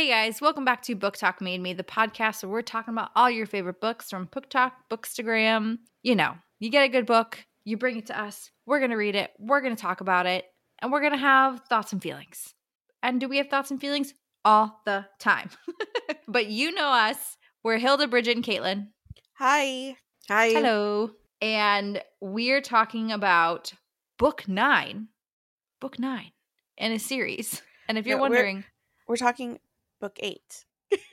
Hey guys, welcome back to BookTok Made Me, the podcast where we're talking about all your favorite books from BookTok, Bookstagram. You know, you get a good book, you bring it to us, we're going to read it, we're going to talk about it, and we're going to have thoughts and feelings. And do we have thoughts and feelings? All the time. but you know us. We're Hilda, Bridget, and Caitlin. Hi. Hi. Hello. And we're talking about book nine, book nine in a series. And if you're No, we're- wondering, We're talking book eight.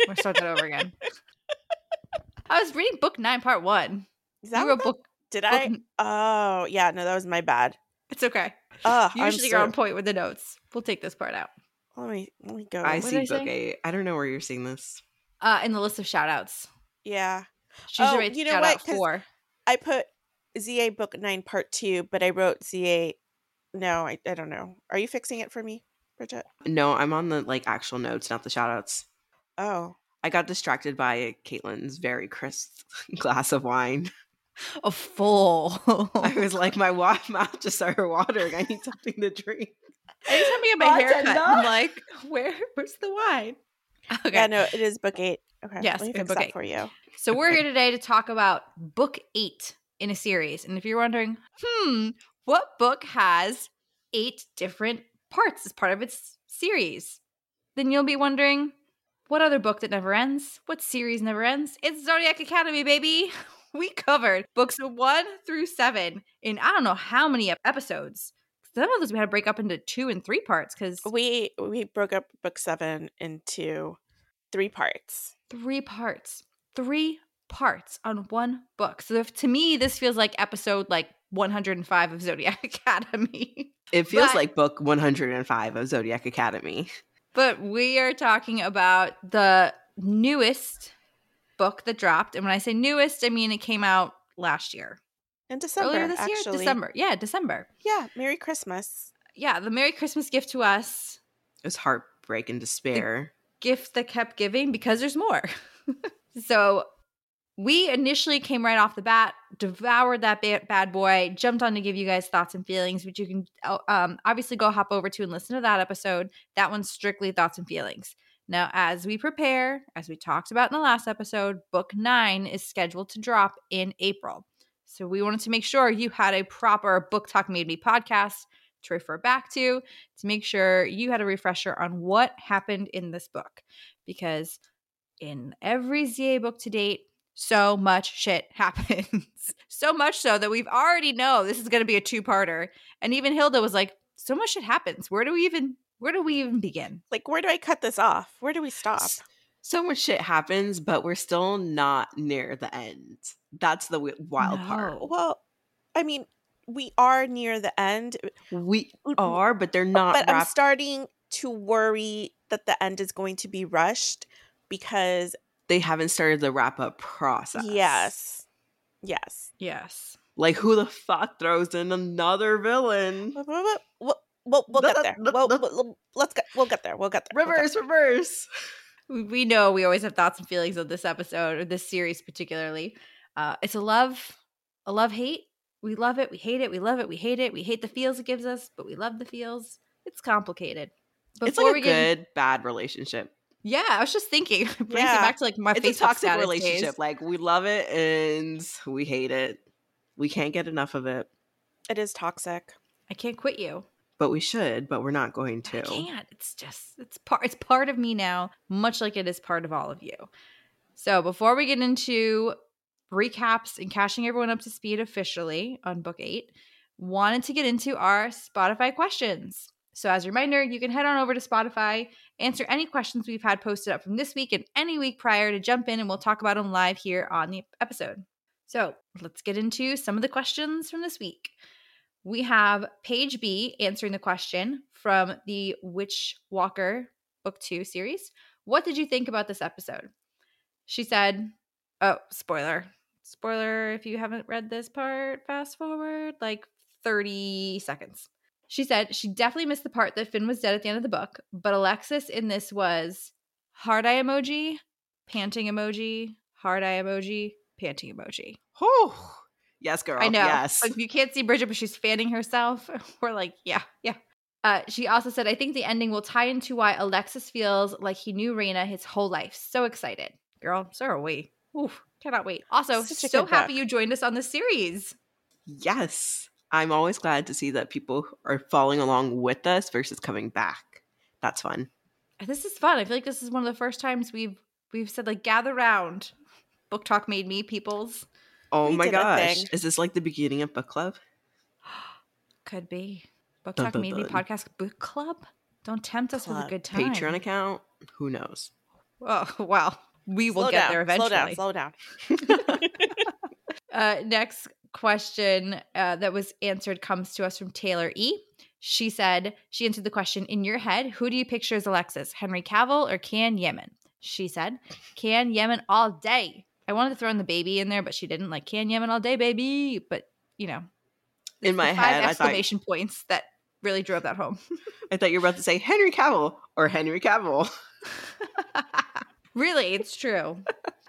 we're starting that over again. I was reading book nine, part one. Is that You wrote that- book. Did book I? n- Oh, yeah. No, that was my bad. It's okay. Oh, Usually I'm you're so, on point with the notes. We'll take this part out. Let me let me go. I What see did I book eight. I don't know where you're seeing this. Uh, in the list of shout outs. yeah, She's Oh, right you know what? out 'Cause four. I put ZA book nine part two, but I wrote ZA. No, I I don't know. Are you fixing it for me, Bridget? No, I'm on the like actual notes, not the shout outs. Oh, I got distracted by Caitlin's very crisp glass of wine. A full. I was like, my wa- mouth just started watering. I need something to drink. Anytime I get my That's hair cut, I'm like, where, where's the wine? Okay. yeah. No, it is book eight. Okay, Yes, let me fix book eight. for you. So we're here today to talk about book eight in a series. And if you're wondering, hmm, what book has eight different parts as part of its series? Then you'll be wondering, what other book that never ends? What series never ends? It's Zodiac Academy, baby. We covered books one through seven in I don't know how many episodes. Some of those we had to break up into two and three parts because We we broke up book seven into three parts. three parts three parts on one book so if, to me this feels like episode like 105 of zodiac academy It feels But- like book 105 of Zodiac Academy. but we are talking about the newest book that dropped and when i say newest i mean it came out last year In December, earlier this actually. year december yeah december Yeah, Merry Christmas. yeah the merry christmas gift to us It was heartbreak and despair. gift that kept giving because there's more. so we initially came right off the bat, devoured that ba- bad boy, jumped on to give you guys thoughts and feelings, which you can uh, um, obviously go hop over to and listen to that episode. That one's strictly thoughts and feelings. Now, as we prepare, as we talked about in the last episode, book nine is scheduled to drop in April. So we wanted to make sure you had a proper BookTok Made Me podcast to refer back to to make sure you had a refresher on what happened in this book. Because in every ZA book to date, so much shit happens. so much so that we've already know this is going to be a two-parter. And even Hilda was like, "So much shit happens. Where do we even where do we even begin?" Like, where do I cut this off? Where do we stop? So much shit happens, but we're still not near the end. That's the wi- wild part. Well, I mean, we are near the end, We Mm, are, but they're not but I'm starting to worry that the end is going to be rushed because they haven't started the wrap up process. yes, yes. Yes. Like who the fuck throws in another villain? We'll, we'll, we'll, we'll, we'll get there. We'll, we'll, we'll- let's get. We'll get there. We'll get there. We'll get Reverse, reverse. we we know we always have thoughts and feelings on this episode or this series particularly uh it's a love a love hate we love it we hate it we love it we hate it we hate the feels it gives us but we love the feels it's complicated it's Before like we a get in- good bad relationship. Yeah i was just thinking it brings Yeah. it back to like my It's Facebook a toxic relationship. days. Like we love it and we hate it. We can't get enough of it, It is toxic. i can't quit you but we should. But we're not going I to. can't. It's just it's part it's part of me now, much like it is part of all of you. So before we get into recaps and catching everyone up to speed officially on book eight, wanted to get into our Spotify questions. So as a reminder, you can head on over to Spotify, answer any questions we've had posted up from this week and any week prior to jump in and we'll talk about them live here on the episode. So let's get into some of the questions from this week. We have Paige B answering the question from the Witch Walker Book 2 series. What did you think about this episode? She said, Oh, spoiler. Spoiler if you haven't read this part, fast forward like 30 seconds. She said she definitely missed the part that Finn was dead at the end of the book, but Alexis in this was hard eye emoji, panting emoji, hard eye emoji, panting emoji. Whew. Yes, girl. I know. Yes. Like you can't see Bridget, but she's fanning herself. We're like, yeah, yeah. Uh, she also said, I think the ending will tie into why Alexis feels like he knew Raina his whole life. So excited. Girl, so are we. Oof, cannot wait. Also, so happy book. you joined us on the series. Yes. I'm always glad to see that people are following along with us versus coming back. That's fun. This is fun. I feel like this is one of the first times we've we've said like gather round. BookTok made me peoples. Oh We my gosh. Is this like the beginning of book club? Could be. Book Dun, talk dun, made me podcast book club. Don't tempt us with a good time. Patreon account? Who knows? Oh well, we will Slow get down, there eventually. Slow down, slow down. Uh, next question uh, that was answered comes to us from Taylor E. She said, she answered the question In your head, who do you picture as Alexis, Henry Cavill or Can Yaman? She said, Can Yaman all day. I wanted to throw in the baby in there, but she didn't. Like, Can Yaman all day, baby. But, you know, In my head, I thought, exclamation points that really drove that home. I thought you were about to say Henry Cavill or Henry Cavill. really, it's true.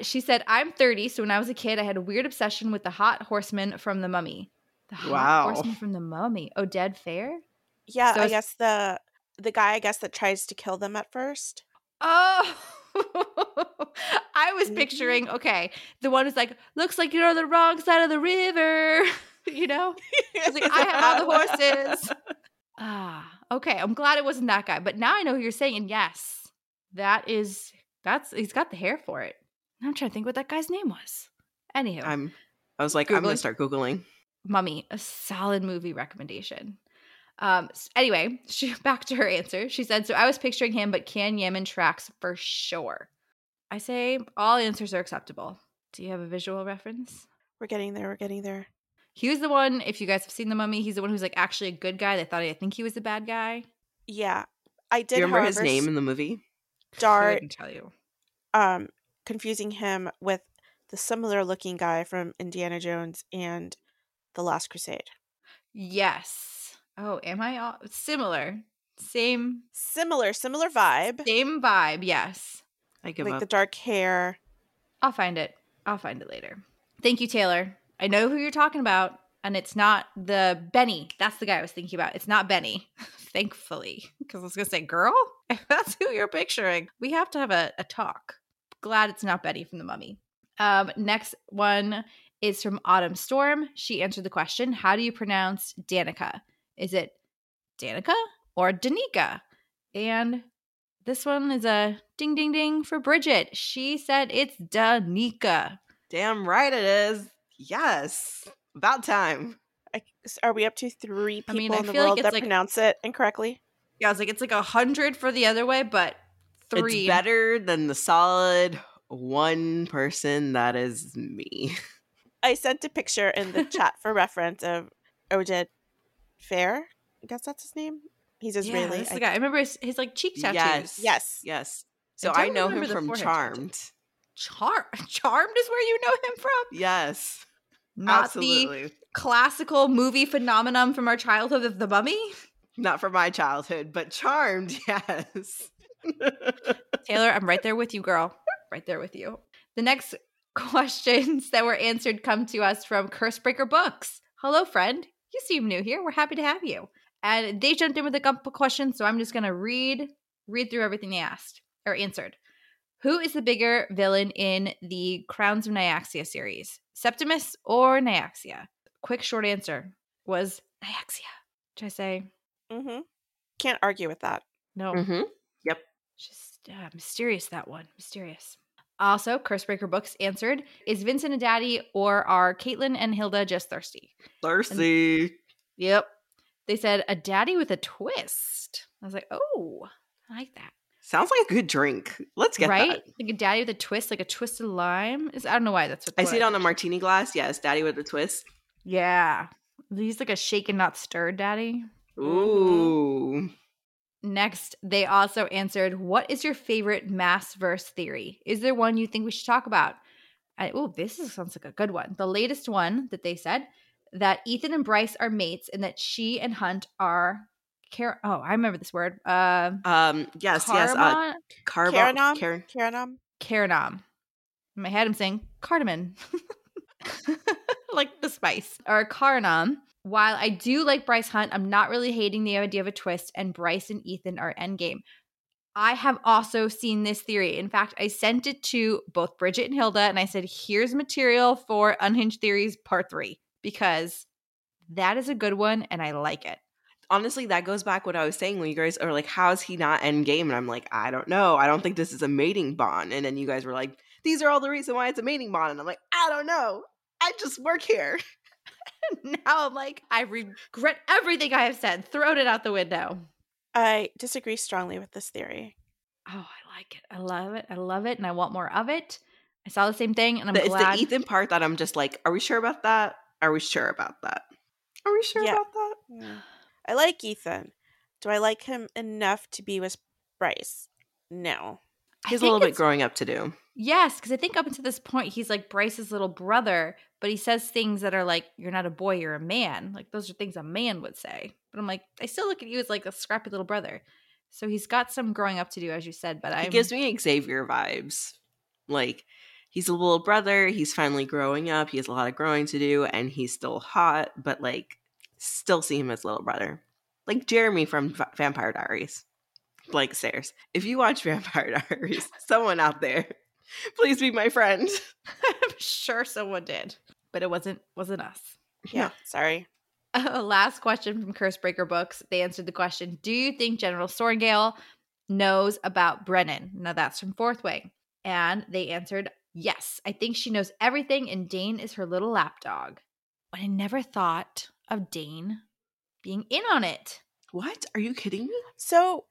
She said, I'm 30, so when I was a kid, I had a weird obsession with the hot horseman from the mummy. The hot Wow. horseman from the mummy. Oded Fehr? Yeah, So I guess the the guy I guess that tries to kill them at first. Oh, I was Mhm. picturing, okay, the one who's like, looks like you're on the wrong side of the river. you know? He's like, I have all the horses. Ah, okay. I'm glad it wasn't that guy. But now I know who you're saying. And yes, that is, that's, he's got the hair for it. I'm trying to think what that guy's name was. Anywho, I'm I was like, I'm gonna start Googling. Mummy, a solid movie recommendation. Um. Anyway, she back to her answer. She said, "So I was picturing him, but Can Yaman tracks for sure." I say all answers are acceptable. Do you have a visual reference? We're getting there. We're getting there. He was the one. If you guys have seen the Mummy, he's the one who's like actually a good guy. They thought I think he was a bad guy. Yeah, I did. Do you remember his name in the movie? Start Couldn't tell you. um confusing him with the similar looking guy from Indiana Jones and The Last Crusade. Yes. Oh, am I all similar? Same, Similar, similar vibe. same vibe. Yes. I give like up. the dark hair. I'll find it. I'll find it later. Thank you, Taylor. I know who you're talking about, and it's not the Benny. That's the guy I was thinking about. It's not Benny, thankfully, because I was gonna say, girl, if that's who you're picturing, we have to have a, a talk. Glad it's not Betty from the Mummy. Um, next one is from Autumn Storm. She answered the question: How do you pronounce Danica? Is it Danica or Danica? And this one is a ding ding ding for Bridget. She said it's Danica. Damn right it is. Yes. About time. I, are we up to three I people mean, I in the feel like world it's that like- pronounce it incorrectly? Yeah, I was like, it's like a hundred for the other way, but three. It's better than the solid one person that is me. I sent a picture in the chat for reference of Oded Fehr. I guess that's his name. He's Yeah, Israeli. that's I- the guy. I remember his, his like cheek tattoos. Yes. Yes. Yes. So don't I, know him from forehead Charmed. Char- Charmed is where you know him from. Yes. Not absolutely. the classical movie phenomenon from our childhood of the Mummy. Not from my childhood, but Charmed, yes. Taylor, I'm right there with you, girl. Right there with you. The next questions that were answered come to us from Cursebreaker Books. Hello, friend. You seem new here. We're happy to have you. And they jumped in with a couple questions, so I'm just gonna read read through everything they asked or answered. Who is the bigger villain in the Crowns of Nyaxia series? Septimus or Nyaxia? Quick short answer was Nyaxia. Should I say Mm-hmm. Can't argue with that. no? mm-hmm. Just uh, mysterious, that one. Mysterious. Also, Cursebreaker Books answered Is Vincent a daddy or are Caitlin and Hilda just thirsty? Thirsty. Yep. They said a daddy with a twist. I was like, oh, I like that. Sounds like a good drink. Let's get right? that. Like a daddy with a twist, like a twisted lime. Is I don't know why that's what I see it on a martini glass. Yes, daddy with a twist. Yeah. He's like a shaken, not stirred daddy. Ooh. Mm-hmm. Next, they also answered, "What is your favorite Maasverse theory? Is there one you think we should talk about?" Oh, this is, sounds like a good one. The latest one that they said that Ethan and Bryce are mates, and that she and Hunt are. Car- oh, I remember this word. Uh, Um. Yes. Yes. Uh, carbon, carbo- Karanam? Karen. Karanam? carinum. In my head, I'm saying cardamom, like the spice or cardamom. while I do like Bryce Hunt, I'm not really hating the idea of a twist, and Bryce and Ethan are endgame. I have also seen this theory. In fact, I sent it to both Bridget and Hilda, and I said, here's material for Unhinged Theories Part 3, because that is a good one, and I like it. Honestly, that goes back what I was saying when you guys are like, "How is he not endgame?" And I'm like, "I don't know. I don't think this is a mating bond." And then you guys were like, "These are all the reason why it's a mating bond." And I'm like, "I don't know. I just work here." now I'm like, I regret everything I have said. Thrown it out the window. I disagree strongly with this theory. Oh, I like it. I love it. I love it, and I want more of it. I saw the same thing, and I'm The- it's glad. the Ethan part that I'm just like, "Are we sure about that? Are we sure about that? Are we sure Yeah. about that?" Mm. I like Ethan. Do I like him enough to be with Bryce? No. He's a little bit growing up to do. Yes, because I think up until this point, he's like Bryce's little brother, but he says things that are like, "You're not a boy, you're a man." Like those are things a man would say. But I'm like, I still look at you as like a scrappy little brother. So he's got some growing up to do, as you said. But I He gives me Xavier vibes. Like he's a little brother. He's finally growing up. He has a lot of growing to do, and he's still hot, but like still see him as little brother, like Jeremy from Va- Vampire Diaries. Blake Sayers. If you watch Vampire Diaries, someone out there, please be my friend. I'm sure someone did, but it wasn't wasn't us. Yeah. Sorry. Uh, last question from Cursebreaker Books. They answered the question Do you think General Sorrengail knows about Brennan? Now that's from Fourth Wing. And they answered, Yes, I think she knows everything, and Dain is her little lapdog. But I never thought of Dain being in on it. What? Are you kidding me? So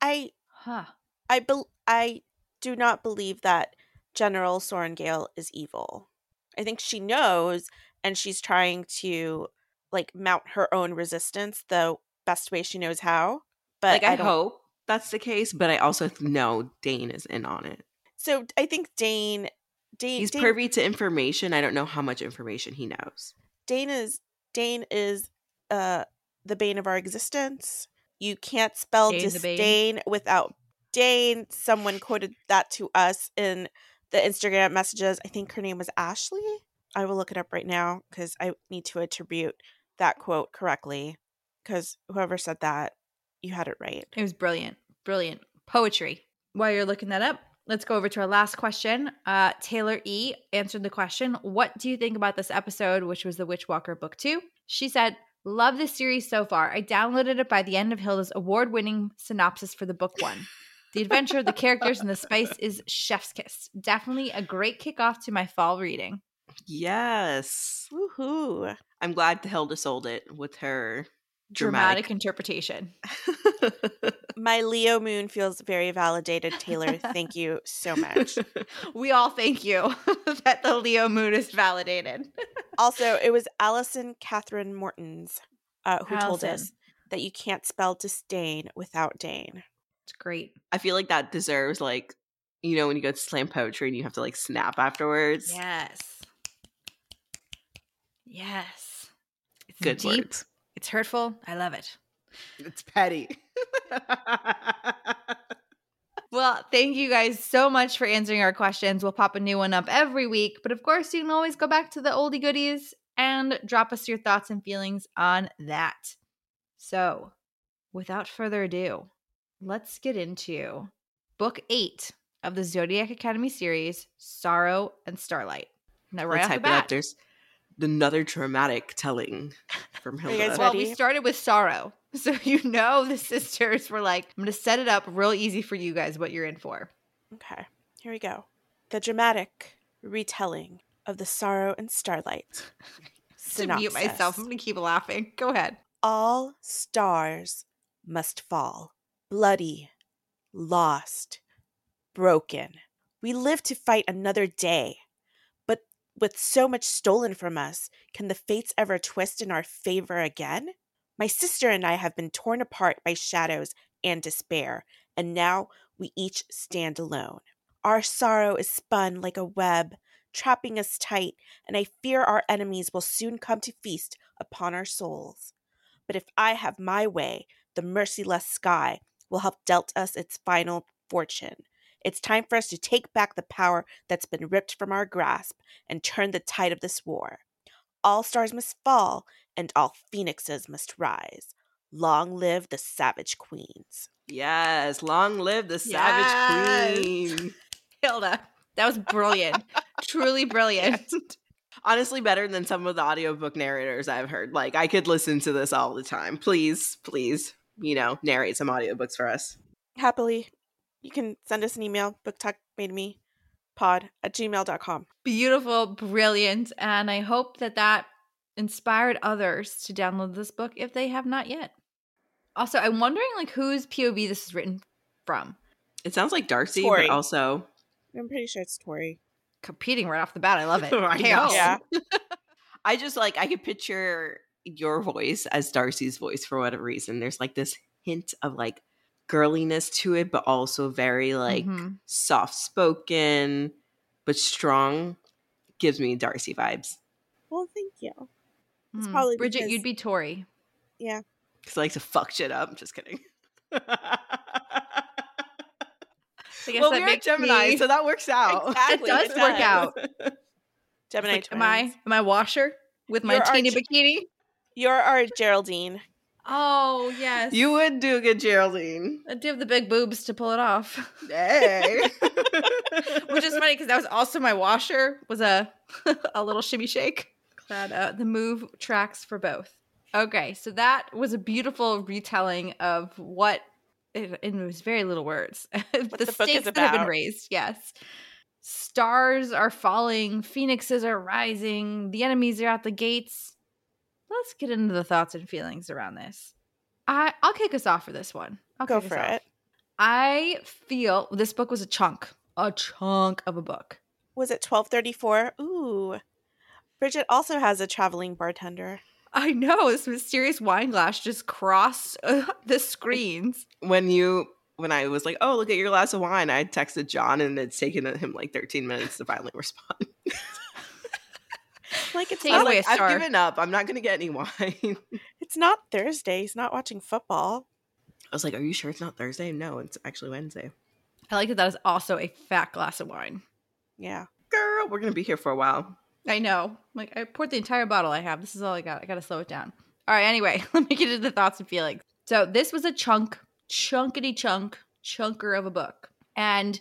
I Huh. I bel I do not believe that General Sorrengail is evil. I think she knows and she's trying to like mount her own resistance the best way she knows how. But like I, don't- hope that's the case, but I also know Dain is in on it. So I think Dain Dain He's Dain, privy to information. I don't know how much information he knows. Dain is Dain is uh the bane of our existence. You can't spell Dain disdain without Dain. Someone quoted that to us in the Instagram messages. I think her name was Ashley. I will look it up right now because I need to attribute that quote correctly. Because whoever said that, you had it right. It was brilliant. Brilliant. Poetry. While you're looking that up, let's go over to our last question. Uh, Taylor E answered the question What do you think about this episode, which was the Witchwalker Book 2? She said, Love this series so far. I downloaded it by the end of Hilda's award winning synopsis for the book one. The adventure, the characters, and the spice is chef's kiss. Definitely a great kickoff to my fall reading. Yes. Woohoo! I'm glad Hilda sold it with her Dramatic, dramatic. interpretation. My Leo moon feels very validated, Taylor. Thank you so much. We all thank you that the Leo moon is validated. Also, it was Allison Catherine Mortons uh, who told us that you can't spell disdain without Dain. It's great. I feel like that deserves like you know when you go to slam poetry and you have to like snap afterwards. Yes. Yes. It's Good deep. words. It's hurtful. I love it. It's petty. Well, thank you guys so much for answering our questions. We'll pop a new one up every week. But of course, you can always go back to the oldie goodies and drop us your thoughts and feelings on that. So, without further ado, let's get into book eight of the Zodiac Academy series, Sorrow and Starlight. Now, right Let's off the hype it up. bat, another traumatic telling from Are you Hilda. guys well, we started with sorrow. So you know the sisters were like, I'm gonna set it up real easy for you guys what you're in for. Okay, here we go. The dramatic retelling of the sorrow and starlight. To mute myself, I'm gonna keep laughing. Go ahead. All stars must fall, bloody, lost, broken. We live to fight another day. With so much stolen from us, can the fates ever twist in our favor again? My sister and I have been torn apart by shadows and despair, and now we each stand alone. Our sorrow is spun like a web, trapping us tight, and I fear our enemies will soon come to feast upon our souls. But if I have my way, the merciless sky will help dealt us its final fortune. It's time for us to take back the power that's been ripped from our grasp and turn the tide of this war. all stars must fall, and all phoenixes must rise. Long live the savage queens. Yes, long live the savage Yes. queen. Hilda, that was brilliant. Truly brilliant. Honestly, better than some of the audiobook narrators I've heard. Like, I could listen to this all the time. Please, please, you know, narrate some audiobooks for us. Happily, you can send us an email, booktokmademe pod at gmail.com. Beautiful, brilliant. And I hope that that inspired others to download this book if they have not yet. Also, I'm wondering like whose POV this is written from. It sounds like Darcy, Tori. but also I'm pretty sure it's Tori. Competing right off the bat. I love it. I Chaos. know. Yeah. I just like I could picture your voice as Darcy's voice for whatever reason. There's like this hint of like girliness to it, but also very like Mhm. soft spoken but strong. Gives me Darcy vibes. Well, thank you. It's Hmm. probably Bridget, because- you'd be Tori. Yeah. Because I like to fuck shit up. Just kidding. I guess well, that we're makes Gemini, me- so that works out. Exactly, It does it work out. Gemini Like, am I am I washer with my You're our teeny Ge- bikini? You're our Geraldine. Oh yes, you would do a good Geraldine. I do have the big boobs to pull it off. Hey. Which is funny because that was also my washer was a a little shimmy shake. Glad uh, the move tracks for both. Okay, so that was a beautiful retelling of what it, it was very little words. the, the book is stakes that have been raised. Yes, stars are falling, phoenixes are rising, the enemies are at the gates. Let's get into the thoughts and feelings around this. I I'll kick us off for this one. I'll Go for off. it. I feel this book was a chunk, a chunk of a book. Was it 1234? Ooh. Bridget also has a traveling bartender. I know this mysterious wine glass just crossed uh, the screens. when you when I was like, "Oh, look at your glass of wine," I texted John, and it's taken him like 13 minutes to finally respond. Like it's Take I it was not, like. I've given up. I'm not going to get any wine. it's not Thursday. He's not watching football. I was like, "Are you sure it's not Thursday?" No, it's actually Wednesday. I like that that is also a fat glass of wine. Yeah. Girl, we're going to be here for a while. I know. Like I poured the entire bottle I have. This is all I got. I gotta slow it down. All right, anyway, let me get into the thoughts and feelings. So this was a chunk, chunkity chunk, chunker of a book. And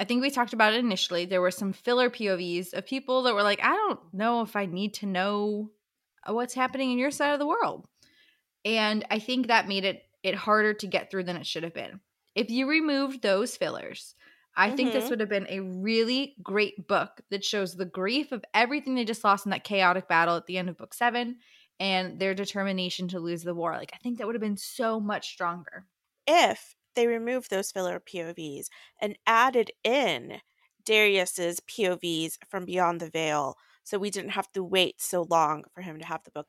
I think we talked about it initially. There were some filler POVs of people that were like, I don't know if I need to know what's happening in your side of the world. And I think that made it it harder to get through than it should have been. If you removed those fillers, I think this Mhm. would have been a really great book that shows the grief of everything they just lost in that chaotic battle at the end of book seven and their determination to lose the war. Like, I think that would have been so much stronger. If they removed those filler POVs and added in Darius's POVs from Beyond the Veil, so we didn't have to wait so long for him to have the book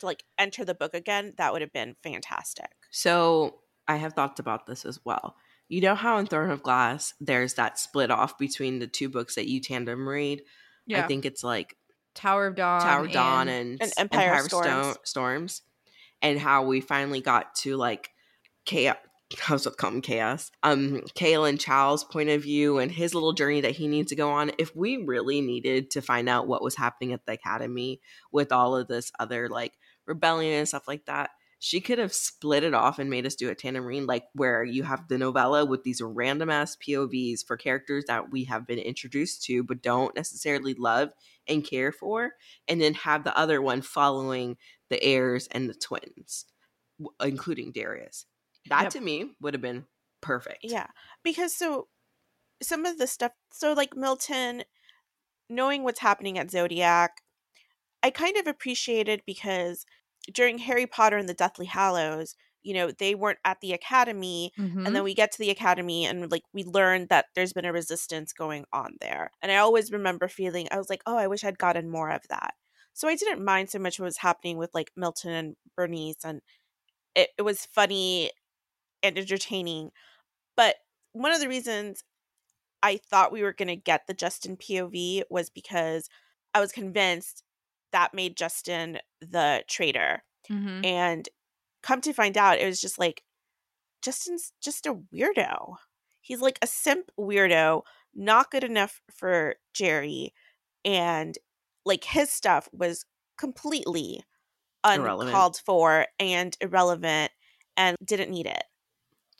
to like enter the book again, that would have been fantastic. So I have thoughts about this as well. You know how in Throne of Glass, there's that split off between the two books that you tandem read. Yeah. I think it's like Tower of Dawn. Tower of Dawn and- and, and Empire of Sto- Storms. Storms, and how we finally got to like chaos. To call him chaos. Um, Kalen Chow's point of view and his little journey that he needs to go on. If we really needed to find out what was happening at the academy with all of this other like rebellion and stuff like that, she could have split it off and made us do a tandem read, like where you have the novella with these random ass POVs for characters that we have been introduced to but don't necessarily love and care for, and then have the other one following the heirs and the twins, including Darius. That Yep. to me would have been perfect. Yeah, because so some of the stuff, so like Milton, knowing what's happening at Zodiac, I kind of appreciated because during Harry Potter and the Deathly Hallows, you know, they weren't at the academy, Mhm. and then we get to the academy and like we learned that there's been a resistance going on there. And I always remember feeling, I was like, oh, I wish I'd gotten more of that. So I didn't mind so much what was happening with like Milton and Bernice, and it, it was funny and entertaining. But one of the reasons I thought we were going to get the Justin POV was because I was convinced that made Justin the traitor. Mhm. And come to find out, it was just like, Justin's just a weirdo. He's like a simp weirdo, not good enough for Jerry. And like his stuff was completely Irrelevant. uncalled for and irrelevant and didn't need it.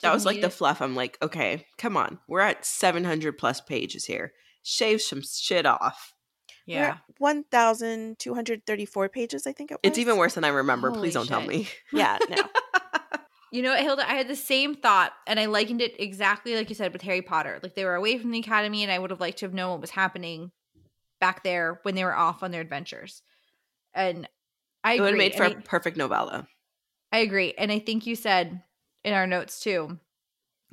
That was like the fluff. I'm like, okay, come on. We're at 700 plus pages here. Shave some shit off. Yeah. at 1,234 pages, I think it was. It's even worse than I remember. Holy Please don't tell me. Yeah, no. You know what, Hilda? I had the same thought, and I likened it exactly like you said with Harry Potter. Like they were away from the academy, and I would have liked to have known what was happening back there when they were off on their adventures. And I it would have agree. made for and a perfect novella. I, I agree, and I think you said in our notes too,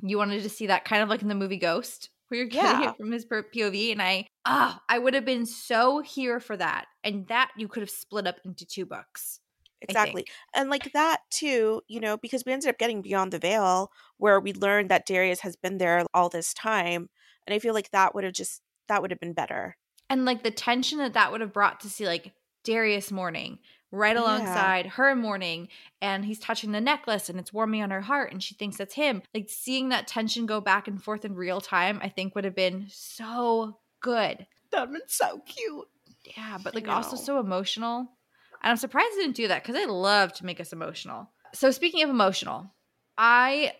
you wanted to see that kind of like in the movie Ghost, where you're getting Yeah. it from his POV. And I, ah, I would have been so here for that, and that you could have split up into two books. Exactly. And like that too, you know, because we ended up getting beyond the veil where we learned that Darius has been there all this time. And I feel like that would have just that would have been better. and like the tension that that would have brought to see like Darius mourning right Yeah. alongside her mourning and he's touching the necklace and it's warming on her heart and she thinks that's him like seeing that tension go back and forth in real time i think would have been so good That been so cute. yeah but like also so emotional and i'm surprised they didn't do that because i love to make us emotional so speaking of emotional i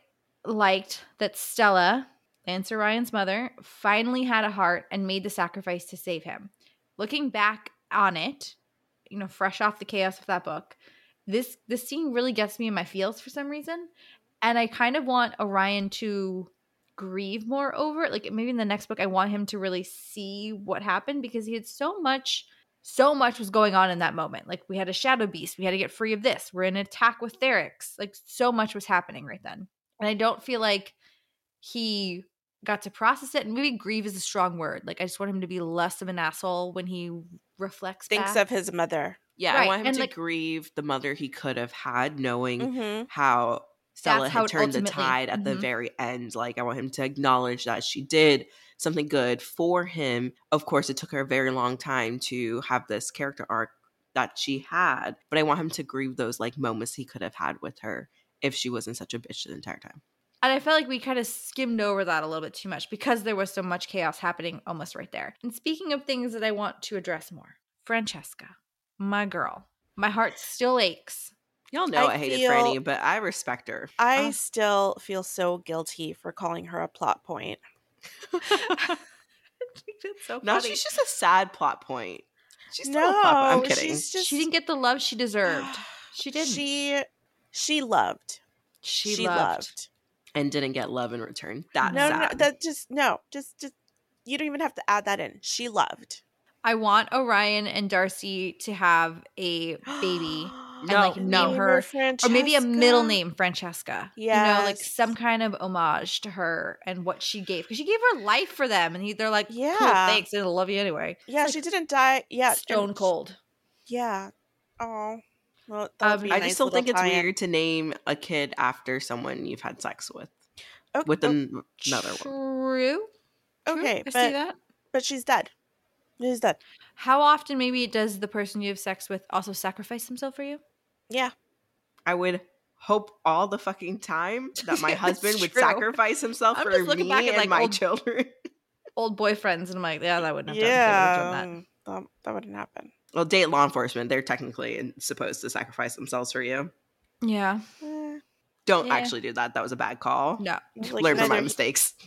liked that stella Lance Orion's mother finally had a heart and made the sacrifice to save him. Looking back on it, you know, fresh off the chaos of that book, this this scene really gets me in my feels for some reason, and I kind of want Orion to grieve more over it. Like maybe in the next book, I want him to really see what happened because he had so much. So much was going on in that moment. Like we had a shadow beast, we had to get free of this. We're in an attack with Therix. Like so much was happening right then, and I don't feel like he got to process it and maybe grieve is a strong word like i just want him to be less of an asshole when he reflects Thinks back. of his mother. Yeah, Right, I want him and, to like- grieve the mother he could have had, knowing hmm how Stella had turned the tide at the Mhm. very end. Like, I want him to acknowledge that she did something good for him. Of course, it took her a very long time to have this character arc that she had, but I want him to grieve those like moments he could have had with her if she wasn't such a bitch the entire time. And i felt like we kind of skimmed over that a little bit too much because there was so much chaos happening almost right there and speaking of things that i want to address more francesca my girl my heart still aches Y'all know I, I hated feel- Franny, but I respect her. I Uh. still feel so guilty for calling her a plot point. It's so No, funny. she's just a sad plot point. She's still a plot point. I'm kidding. she's just she didn't get the love she deserved she didn't She she loved. she, She, loved. loved. And didn't get love in return. That's no, sad. no, that just no, just just you don't even have to add that in. She loved. I want Orion and Darcy to have a baby and No, like no. name her or maybe a middle name. name Francesca. You know, like some kind of homage to her and what she gave because she gave her life for them, and he, they're like, "Yeah, cool, thanks, it'll love you anyway." Yeah, It's she didn't die. Yeah, and stone sh- cold. Yeah. Oh. Well, that Um, would be a I nice just don't think it's tie-in. weird to name a kid after someone you've had sex with. Oh, With oh, an- another one. True. True, Okay, I but see that. but she's dead. She's dead. How often maybe does the person you have sex with also sacrifice himself for you? Yeah. I would hope all the fucking time that my husband would true. sacrifice himself I'm for just looking me back at, and like, my old- children. Old boyfriends, and I'm like, yeah, that wouldn't have done, they wouldn't have done that. Yeah. That, that wouldn't happen. Well, date law enforcement, they're technically supposed to sacrifice themselves for you. Yeah. Eh, Don't Yeah. actually do that. That was a bad call. No. like, Learn from my neither- mistakes.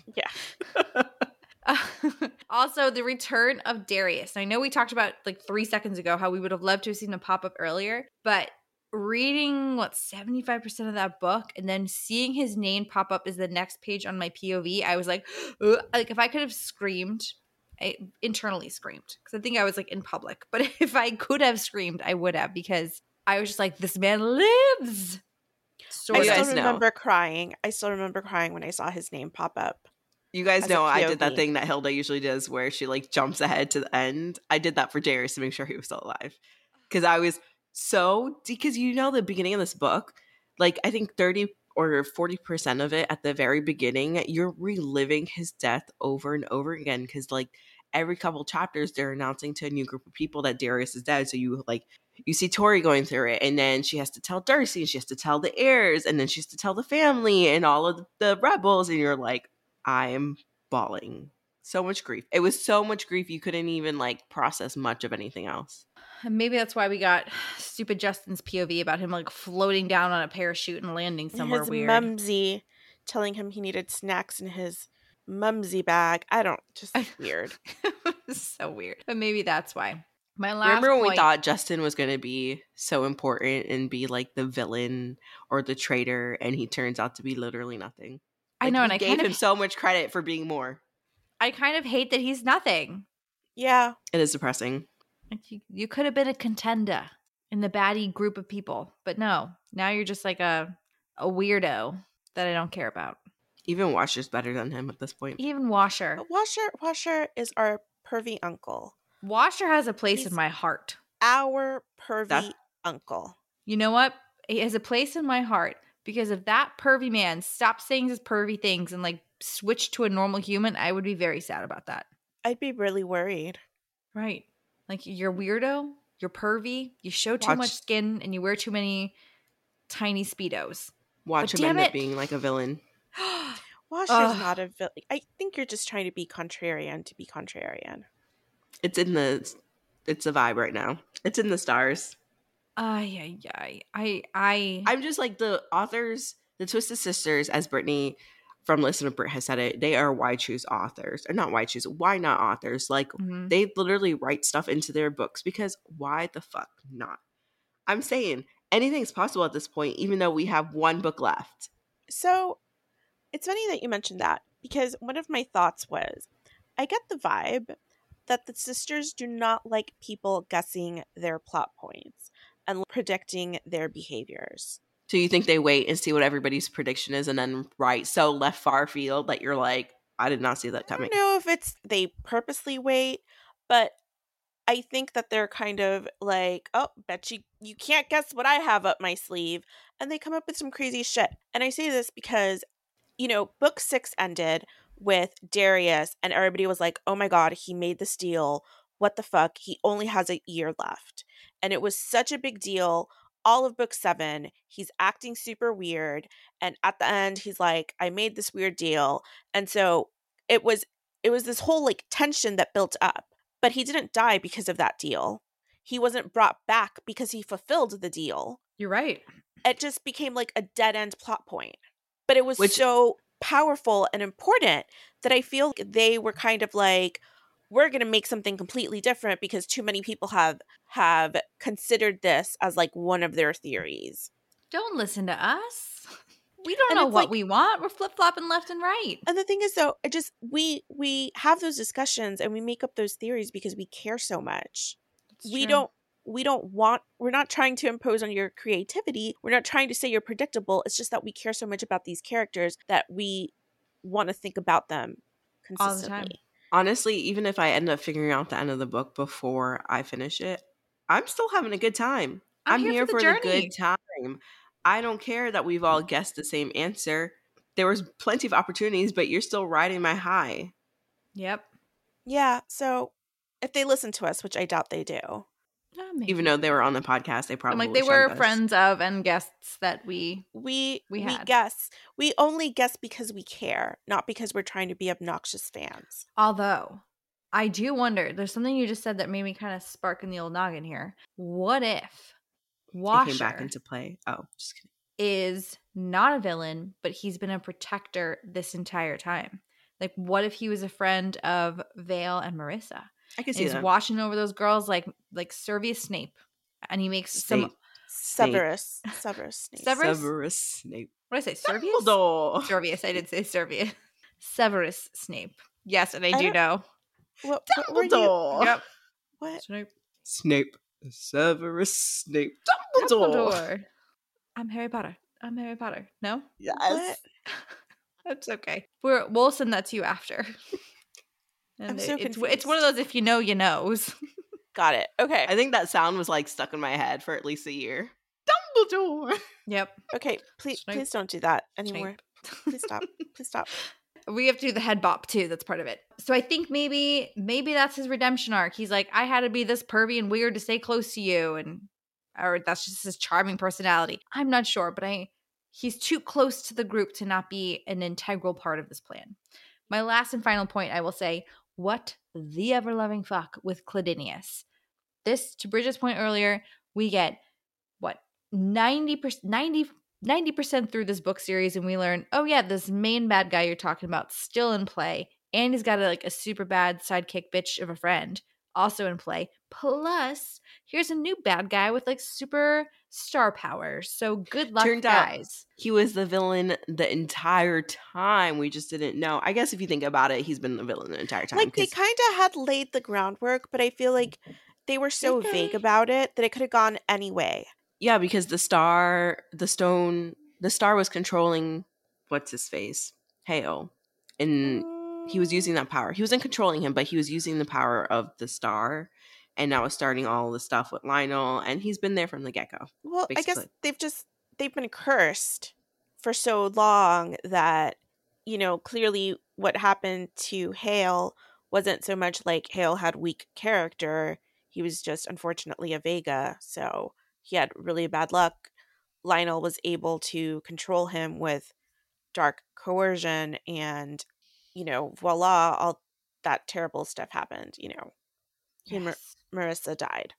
also, the return of Darius. I know we talked about like three seconds ago how we would have loved to have seen him pop up earlier, but reading what 75% of that book and then seeing his name pop up as the next page on my POV, I was like, "Ugh." like if I could have screamed, I internally screamed because I think I was like in public, but if I could have screamed, I would have because I was just like, this man lives. Sort I you guys still know. remember crying. I still remember crying when I saw his name pop up. You guys know I did that thing that Hilda usually does where she like jumps ahead to the end. I did that for Darius to make sure he was still alive. Because I was so because you know the beginning of this book, like I think 30 or 40% of it at the very beginning, you're reliving his death over and over again. Cause like every couple chapters they're announcing to a new group of people that Darius is dead. So you like you see Tori going through it, and then she has to tell Darcy, and she has to tell the heirs, and then she has to tell the family and all of the rebels, and you're like, I'm bawling. So much grief. It was so much grief you couldn't even like process much of anything else. And maybe that's why we got stupid Justin's POV about him like floating down on a parachute and landing somewhere his weird. mumsy telling him he needed snacks in his mumsy bag. I don't just weird. so weird. But maybe that's why. My last Remember when we thought Justin was going to be so important and be like the villain or the traitor, and he turns out to be literally nothing? I know, and I gave kind him of so much credit for being more. I kind of hate that he's nothing. Yeah. It is depressing. Like you, you could have been a contender in the baddie group of people, but no. Now you're just like a a weirdo that I don't care about. Even Washer's better than him at this point. Even Washer. But Washer Washer is our pervy uncle. Washer has a place He's- in my heart. Our pervy That- uncle. You know what? He has a place in my heart because if that pervy man stopped saying his pervy things and like switched to a normal human, I would be very sad about that. I'd be really worried. Right. Like you're weirdo, you're pervy, you show too much skin, and you wear too many tiny speedos. Watch But him end it. up being like a villain. Washer's Ugh. not a villain. I think you're just trying to be contrarian to be contrarian. It's in the it's a vibe right now. It's in the stars. Ay, ay, ay. I, I, I'm just like the authors, the Twisted Sisters, as Brittany from Listen to Brit has said it, they are why choose authors. Or not why choose, why not authors? Like Mhm. they literally write stuff into their books because why the fuck not? I'm saying anything's possible at this point, even though we have one book left. So it's funny that you mentioned that because one of my thoughts was I get the vibe that the sisters do not like people guessing their plot points and predicting their behaviors. So you think they wait and see what everybody's prediction is and then write so left far field that you're like, I did not see that I coming. don't know if it's they purposely wait, but I think that they're kind of like, oh, bet you you can't guess what I have up my sleeve, and they come up with some crazy shit. And I say this because, you know, book six ended with Darius, and everybody was like, oh my god, he made this deal. What the fuck? He only has a year left, and it was such a big deal. All of book seven, he's acting super weird, and at the end, he's like, I made this weird deal, and so it was it was this whole like tension that built up but he didn't die because of that deal. He wasn't brought back because he fulfilled the deal. You're right. it just became like a dead end plot point but it was Which- so powerful and important that i feel like they were kind of like we're going to make something completely different because too many people have have considered this as like one of their theories Don't listen to us. We don't And know what like- we want. We're flip flopping left and right. And the thing is though, I just we we have those discussions and we make up those theories because we care so much. It's we true. don't we don't want we're not trying to impose on your creativity. We're not trying to say you're predictable. It's just that we care so much about these characters that we want to think about them All the time. Consistently. Honestly, even if I end up figuring out the end of the book before I finish it, I'm still having a good time. I'm I'm, here here, for the for, the, good time. I don't care that we've all guessed the same answer. There was plenty of opportunities, but you're still riding my high. Yep. Yeah, so if they listen to us, which I doubt they do. Oh, maybe. Even though they were on the podcast, they probably I'm like they were us. friends of and guests that we. We We we, guess. We only guess because we care, not because we're trying to be obnoxious fans. Although I do wonder, there's something you just said that made me kind of spark in the old noggin here. What if It Washer came back into play. Oh, just kidding. is not a villain, but he's been a protector this entire time? Like, what if he was a friend of Hail and Merissa? I can see he's that. watching over those girls like like Servius Snape, and he makes some. Snape. Snape. Severus. Severus Snape. Severus? Severus Snape. What did I say? Servius. Dumbledore. Servius. I did say Servius. Severus Snape. Yes, and I, I do know. What, what? Dumbledore. Yep. What? Snape. Snape. Severus Snape. Dumbledore. Dumbledore. I'm Harry Potter. I'm Harry Potter. No, Yes. What? that's okay. We're we'll send that to you after. And I'm it- so it's it's one of those if you know you knows. Got it. Okay. I think that sound was like stuck in my head for at least a year. Dumbledore. yep. Okay. Please Snape. please don't do that anymore. Please stop. Please stop. We have to do the head bop too. That's part of it. So I think maybe maybe that's his redemption arc. He's like, I had to be this pervy and weird to stay close to you, and or that's just his charming personality. I'm not sure, but I he's too close to the group to not be an integral part of this plan. My last and final point, I will say, what the ever loving fuck with Clydinius? this to Bridget's point earlier, we get what 90% 90 90% through this book series and we learn, oh yeah, this main bad guy you're talking about still in play. And he's got a, like a super bad sidekick bitch of a friend also in play. Plus, here's a new bad guy with like super star power. So good luck, Turned out- guys. He was the villain the entire time. We just didn't know. I guess if you think about it, he's been the villain the entire time. like they kind of had laid the groundwork, but I feel like they were so Did vague about it that it could have gone any way. yeah, because the star, the stone, the star was controlling what's his face, Hail, and he was using mm. that power. He wasn't controlling him, but he was using the power of the star, and now is starting all the stuff with Lionel, and he's been there from the get go. Well, I guess they've just they've been cursed for so long that you know clearly what happened to Hail wasn't so much like Hail had weak character. He was just unfortunately a Vega, so he had really bad luck. Lionel was able to control him with dark coercion, and you know, voila, all that terrible stuff happened. You know, and Mar- Yes. Merissa died.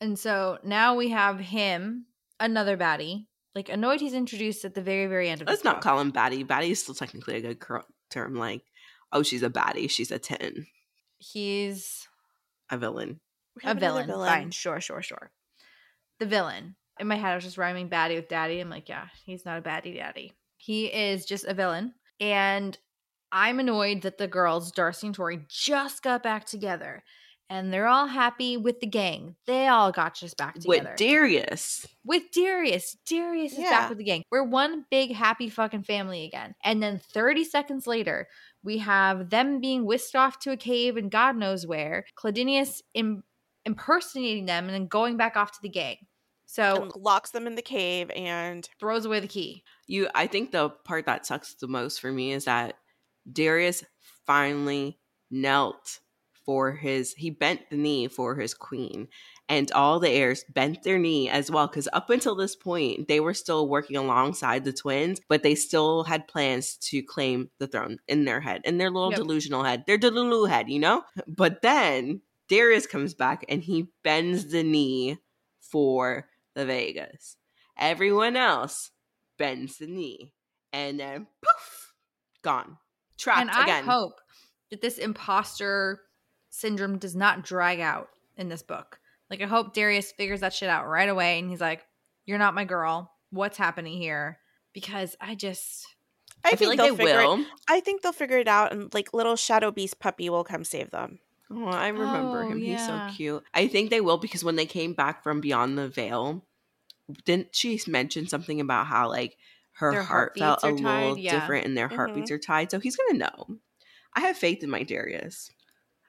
And so now we have him, another baddie. Like annoyed he's introduced at the very, very end of Let's not book. call him baddie. Baddie is still technically a good term. Like, oh, she's a baddie. She's a ten, He's a villain. A another villain. Fine, sure, sure, sure. The villain. In my head, I was just rhyming baddie with daddy. I'm like, yeah, he's not a baddie daddy. He is just a villain. And I'm annoyed that the girls, Darcy and Tori, just got back together. And they're all happy with the gang. They all got just back together. With Darius. with Darius. Darius is Yeah. back with the gang. We're one big happy fucking family again. And then 30 seconds later, we have them being whisked off to a cave and God knows where. Clydinius Im- impersonating them and then going back off to the gang. So and locks them in the cave and throws away the key. You, I think the part that sucks the most for me is that Darius finally knelt for his. He bent the knee for his queen, and all the heirs bent their knee as well. Because up until this point, they were still working alongside the twins, but they still had plans to claim the throne in their head, in their little Yep. delusional head, their delulu head, you know. But then Darius comes back and he bends the knee for the Vegas. Everyone else bends the knee, and then poof, gone, trapped and I again. hope that this imposter syndrome does not drag out in this book. Like, I hope Darius figures that shit out right away and he's like, You're not my girl. What's happening here? Because I just. I, I, think feel like they'll they figure will. It, I think they'll figure it out, and like little shadow beast puppy will come save them. Oh, I remember Oh, him. He's so cute. I think they will because when they came back from beyond the veil, didn't she mention something about how like her Their heart felt a heartbeats are little? Yeah. different and their mm-hmm. heartbeats are tied? So he's gonna know. I have faith in my Darius.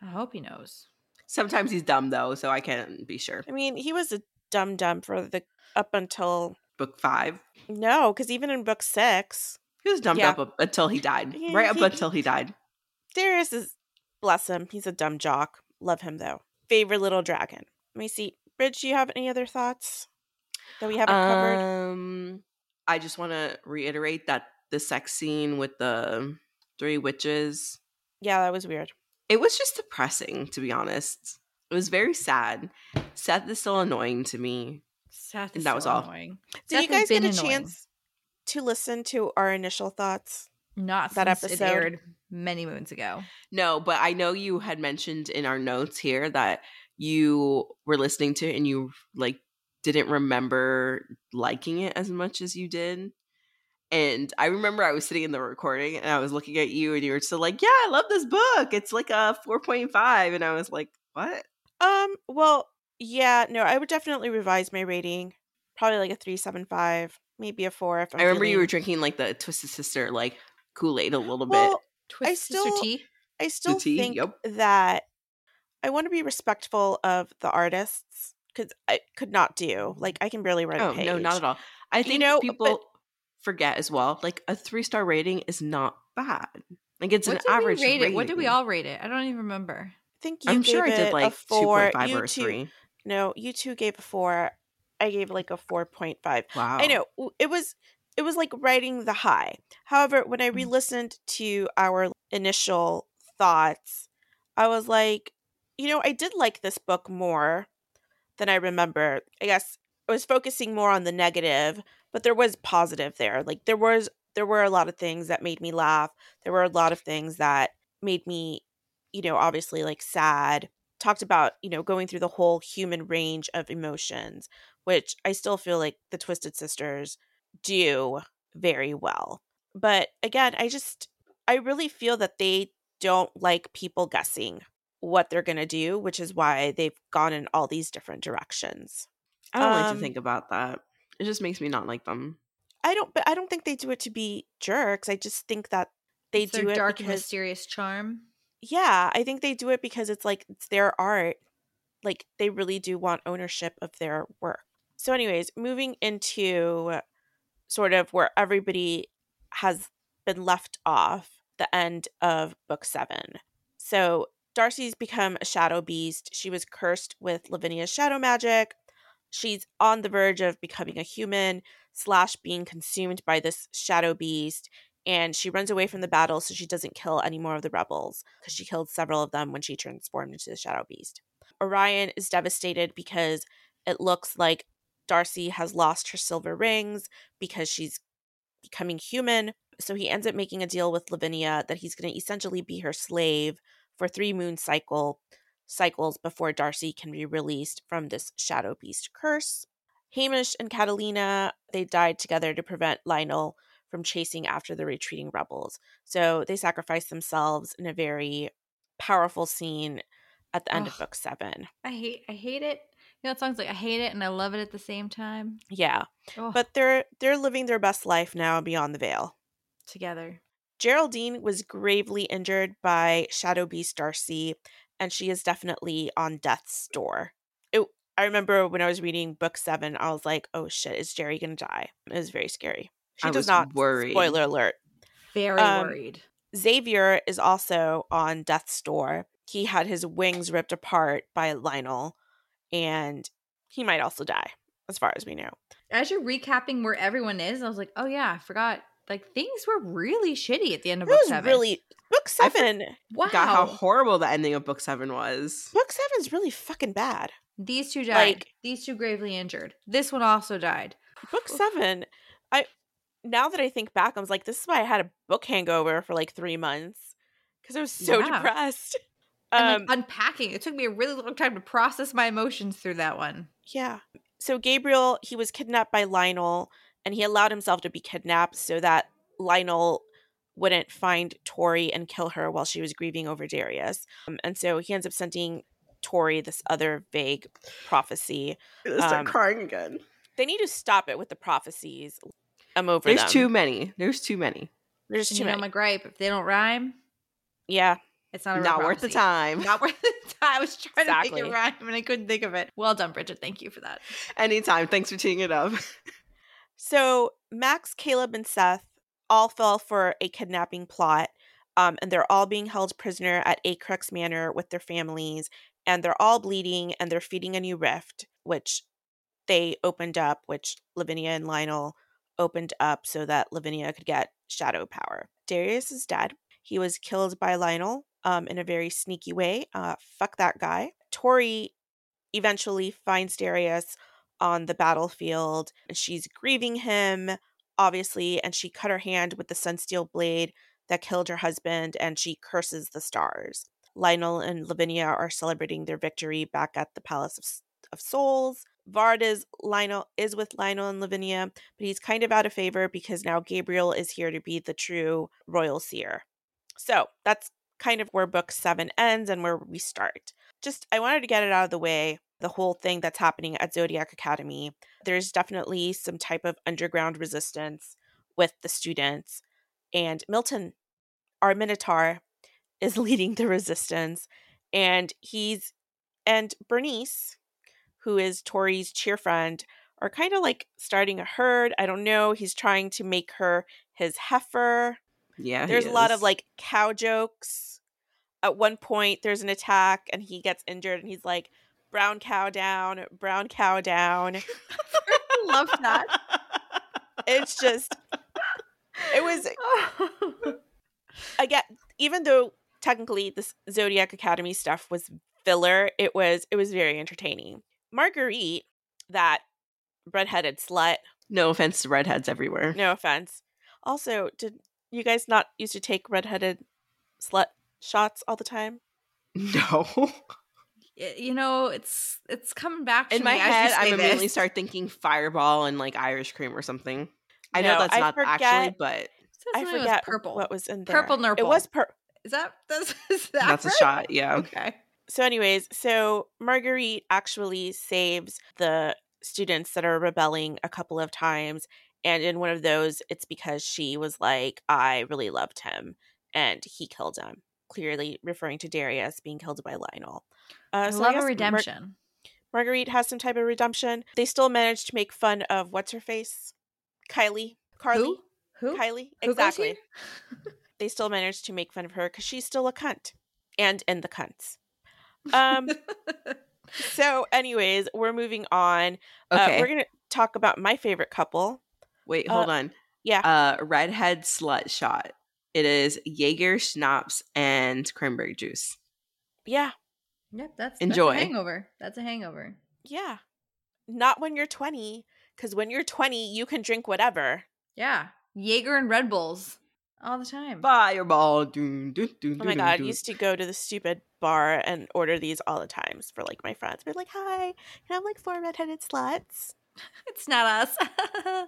I hope he knows. Sometimes he's dumb though, so I can't be sure. I mean, he was a dumb dumb for the up until Book five, no, because even in book six, he was dumb Yeah. up, up until he died. Yeah, right up he- until he died. Darius is bless him. He's a dumb jock. Love him though. Favorite little dragon. Let me see. Bridge, do you have any other thoughts that we haven't covered? Um, I just want to reiterate that the sex scene with the three witches, Yeah, that was weird. It was just depressing, to be honest. It was very sad. Seth is still annoying to me. Seth And is that was so all. annoying. Did Seth you guys get a annoying. chance to listen to our initial thoughts? Not that since episode? it aired many moons ago. No, but I know you had mentioned in our notes here that you were listening to it and you like didn't remember liking it as much as you did. And I remember I was sitting in the recording and I was looking at you and you were still like, Yeah, I love this book. It's like a 4.5. And I was like, What? Um, well, yeah, no, I would definitely revise my rating. Probably like a three seven five, maybe a four if I'm i remember you were drinking like the Twisted Sister, like Kool Aid a little bit. Well, Twist I Sister tea. I still tea, think yep. that I want to be respectful of the artists because I could not do like I can barely write Oh a page. no, not at all. I think know, people but- forget as well. Like a three star rating is not bad. Like it's What an did average we rate it? What did we all rate it? I don't even remember. I think you I'm gave sure I did like a four. 2.5 you or a two, three. no, you two gave a four. I gave like a four point five. Wow. I know it was it was like writing the high. However, when I Mm. re-listened to our initial thoughts, I was like, you know, I did like this book more, than I remember. I guess I was focusing more on the negative, but there was positive there. Like there was there were a lot of things that made me laugh. There were a lot of things that made me, you know, obviously like sad. Talked about, you know, going through the whole human range of emotions, which I still feel like the Twisted Sisters do very well. But again, I just I really feel that they don't like people guessing what they're going to do, which is why they've gone in all these different directions. I don't like Um, to think about that. It just makes me not like them. I don't but I don't think they do it to be jerks. I just think that they It's do their it dark and because mysterious charm. yeah, I think they do it because it's like it's their art. Like they really do want ownership of their work. So anyways, moving into sort of where everybody has been left off, the end of book 7. So Darcy's become a shadow beast. She was cursed with Lavinia's shadow magic. She's on the verge of becoming a human slash being consumed by this shadow beast and she runs away from the battle so she doesn't kill any more of the rebels because she killed several of them when she transformed into the shadow beast. Orion is devastated because it looks like Darcy has lost her silver rings because she's becoming human. So he ends up making a deal with Lavinia that he's going to essentially be her slave for three moon cycle cycles before Darcy can be released from this shadow beast curse. Hamish and Catalina, they died together to prevent Lionel from chasing after the retreating rebels. So they sacrificed themselves in a very powerful scene at the end of book seven. I hate I hate it. You know, it sounds like I hate it and I love it at the same time. Yeah. Oh, But they're they're living their best life now beyond the veil. together. Geraldine was gravely injured by Shadow Beast Darcy, and she is definitely on death's door. It, I remember when I was reading book seven, I was like, "Oh shit, is Jerry gonna die?" It was very scary. She I does was not. worried. Spoiler alert. Very Um, worried. Xavier is also on death's door. He had his wings ripped apart by Lionel, and he might also die, as far as we know. As you're recapping where everyone is, I was like, oh yeah, I forgot. Like things were really shitty at the end of It book was seven. really book I seven. wow. Got how horrible the ending of book seven was. book seven's really fucking bad. These two died. Like- These two gravely injured. This one also died. book seven i now that i think back i was like this is why i had a book hangover for like three months because i was so Yeah. depressed And um like unpacking. It took me a really long time to process my emotions through that one. yeah so gabriel he was kidnapped by lionel and he allowed himself to be kidnapped so that lionel wouldn't find tori and kill her while she was grieving over darius um, and so he ends up sending tori this other vague prophecy I'm start Um, crying again. they need to stop it with the prophecies i'm over There's them. too many. There's too many. there's And too you know many my gripe. If they don't rhyme, yeah it's not a real Not worth the time. Not worth the time. I was trying to make Exactly. it rhyme and I couldn't think of it. Well done, Bridget. Thank you for that. Anytime. Thanks for teeing it up. So Max, Caleb, and Seth all fell for a kidnapping plot, um, and they're all being held prisoner at Acrux Manor with their families, and they're all bleeding, and they're feeding a new rift, which they opened up, which Lavinia and Lionel opened up so that Lavinia could get shadow power. Darius is dead. He was killed by Lionel um, in a very sneaky way. Uh, fuck that guy. Tori eventually finds Darius on the battlefield and she's grieving him obviously and she cut her hand with the sunsteel blade that killed her husband and she curses the stars. Lionel and lavinia are celebrating their victory back at the palace of, of souls. Vard is lionel is with lionel and lavinia but he's kind of out of favor because now gabriel is here to be the true royal seer. So that's kind of where book seven ends and where we start. Just i wanted to get it out of the way the whole thing that's happening at Zodiac Academy. There's definitely some type of underground resistance with the students. And Milton, our Minotaur, is leading the resistance. And he's, and Bernice, who is Tori's cheer friend, are kind of like starting a herd. I don't know. He's trying to make her his heifer. Yeah. he There's a lot of like cow jokes. At one point, there's an attack and he gets injured and he's like, brown cow down, brown cow down. I love that. It's just, it was, again, even though technically this Zodiac Academy stuff was filler, it was, it was very entertaining. Marguerite, that redheaded slut, No offense to redheads everywhere. no offense. Also, did you guys not used to take redheaded slut shots all the time? No. Y- You know, it's it's coming back to In my me as head, I immediately this. start thinking fireball and like Irish cream or something. I No, know that's I not actually, but It I something was forget purple. what was in there. Purple It was purple. Is that that's is that that's a shot. Yeah. Okay. so anyways so marguerite actually saves the students that are rebelling a couple of times and in one of those it's because she was like i really loved him and he killed him clearly referring to darius being killed by lionel uh, so love a Mar- redemption. marguerite has some type of redemption they still managed to make fun of what's her face kylie carly Who? Who? kylie Who exactly they still managed to make fun of her because she's still a cunt and in the cunts um So, anyways, we're moving on. Okay. Uh, we're gonna talk about my favorite couple. Wait, uh, hold on. yeah. Uh, redhead slut shot. It is Jaeger schnapps and cranberry juice. Yeah, Yep, that's Enjoy. That's a hangover. That's a hangover. yeah. Not when you're 20, because when you're 20, you can drink whatever. Yeah, Jaeger and Red Bulls all the time. Fireball. Dun, dun, dun, Oh my dun, god, I used to go to the stupid bar and order these all the times for like my friends. Be like, "Hi, can I have like four redheaded sluts?" It's not us.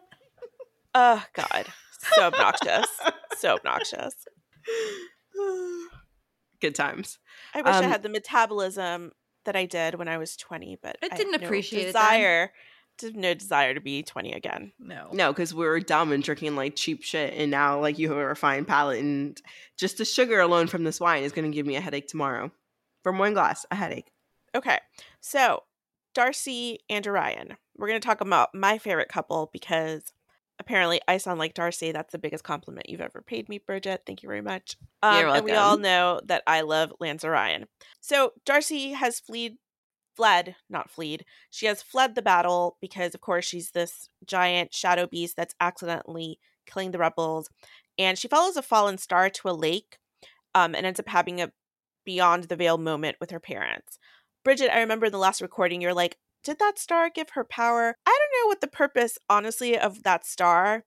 Oh god, so obnoxious, so obnoxious. Good times. I wish I Um, had the metabolism that I did when I was 20, but I I didn't have no appreciate it desire. Did no desire to be 20 again. no. No, because we were dumb and drinking like cheap shit, and now like you have a refined palate, and just the sugar alone from this wine is going to give me a headache tomorrow. From one glass, a headache. Okay, so Darcy and Orion. We're going to talk about my favorite couple because apparently I sound like Darcy. That's the biggest compliment you've ever paid me, Bridget. Thank you very much. Um, You're And we all know that I love Lance Orion. So Darcy has fled, fled, not fleed. She has fled the battle because, of course, she's this giant shadow beast that's accidentally killing the rebels. And she follows a fallen star to a lake um, and ends up having a beyond the veil moment with her parents. Bridget, I remember in the last recording, you're like, did that star give her power? I don't know what the purpose, honestly, of that star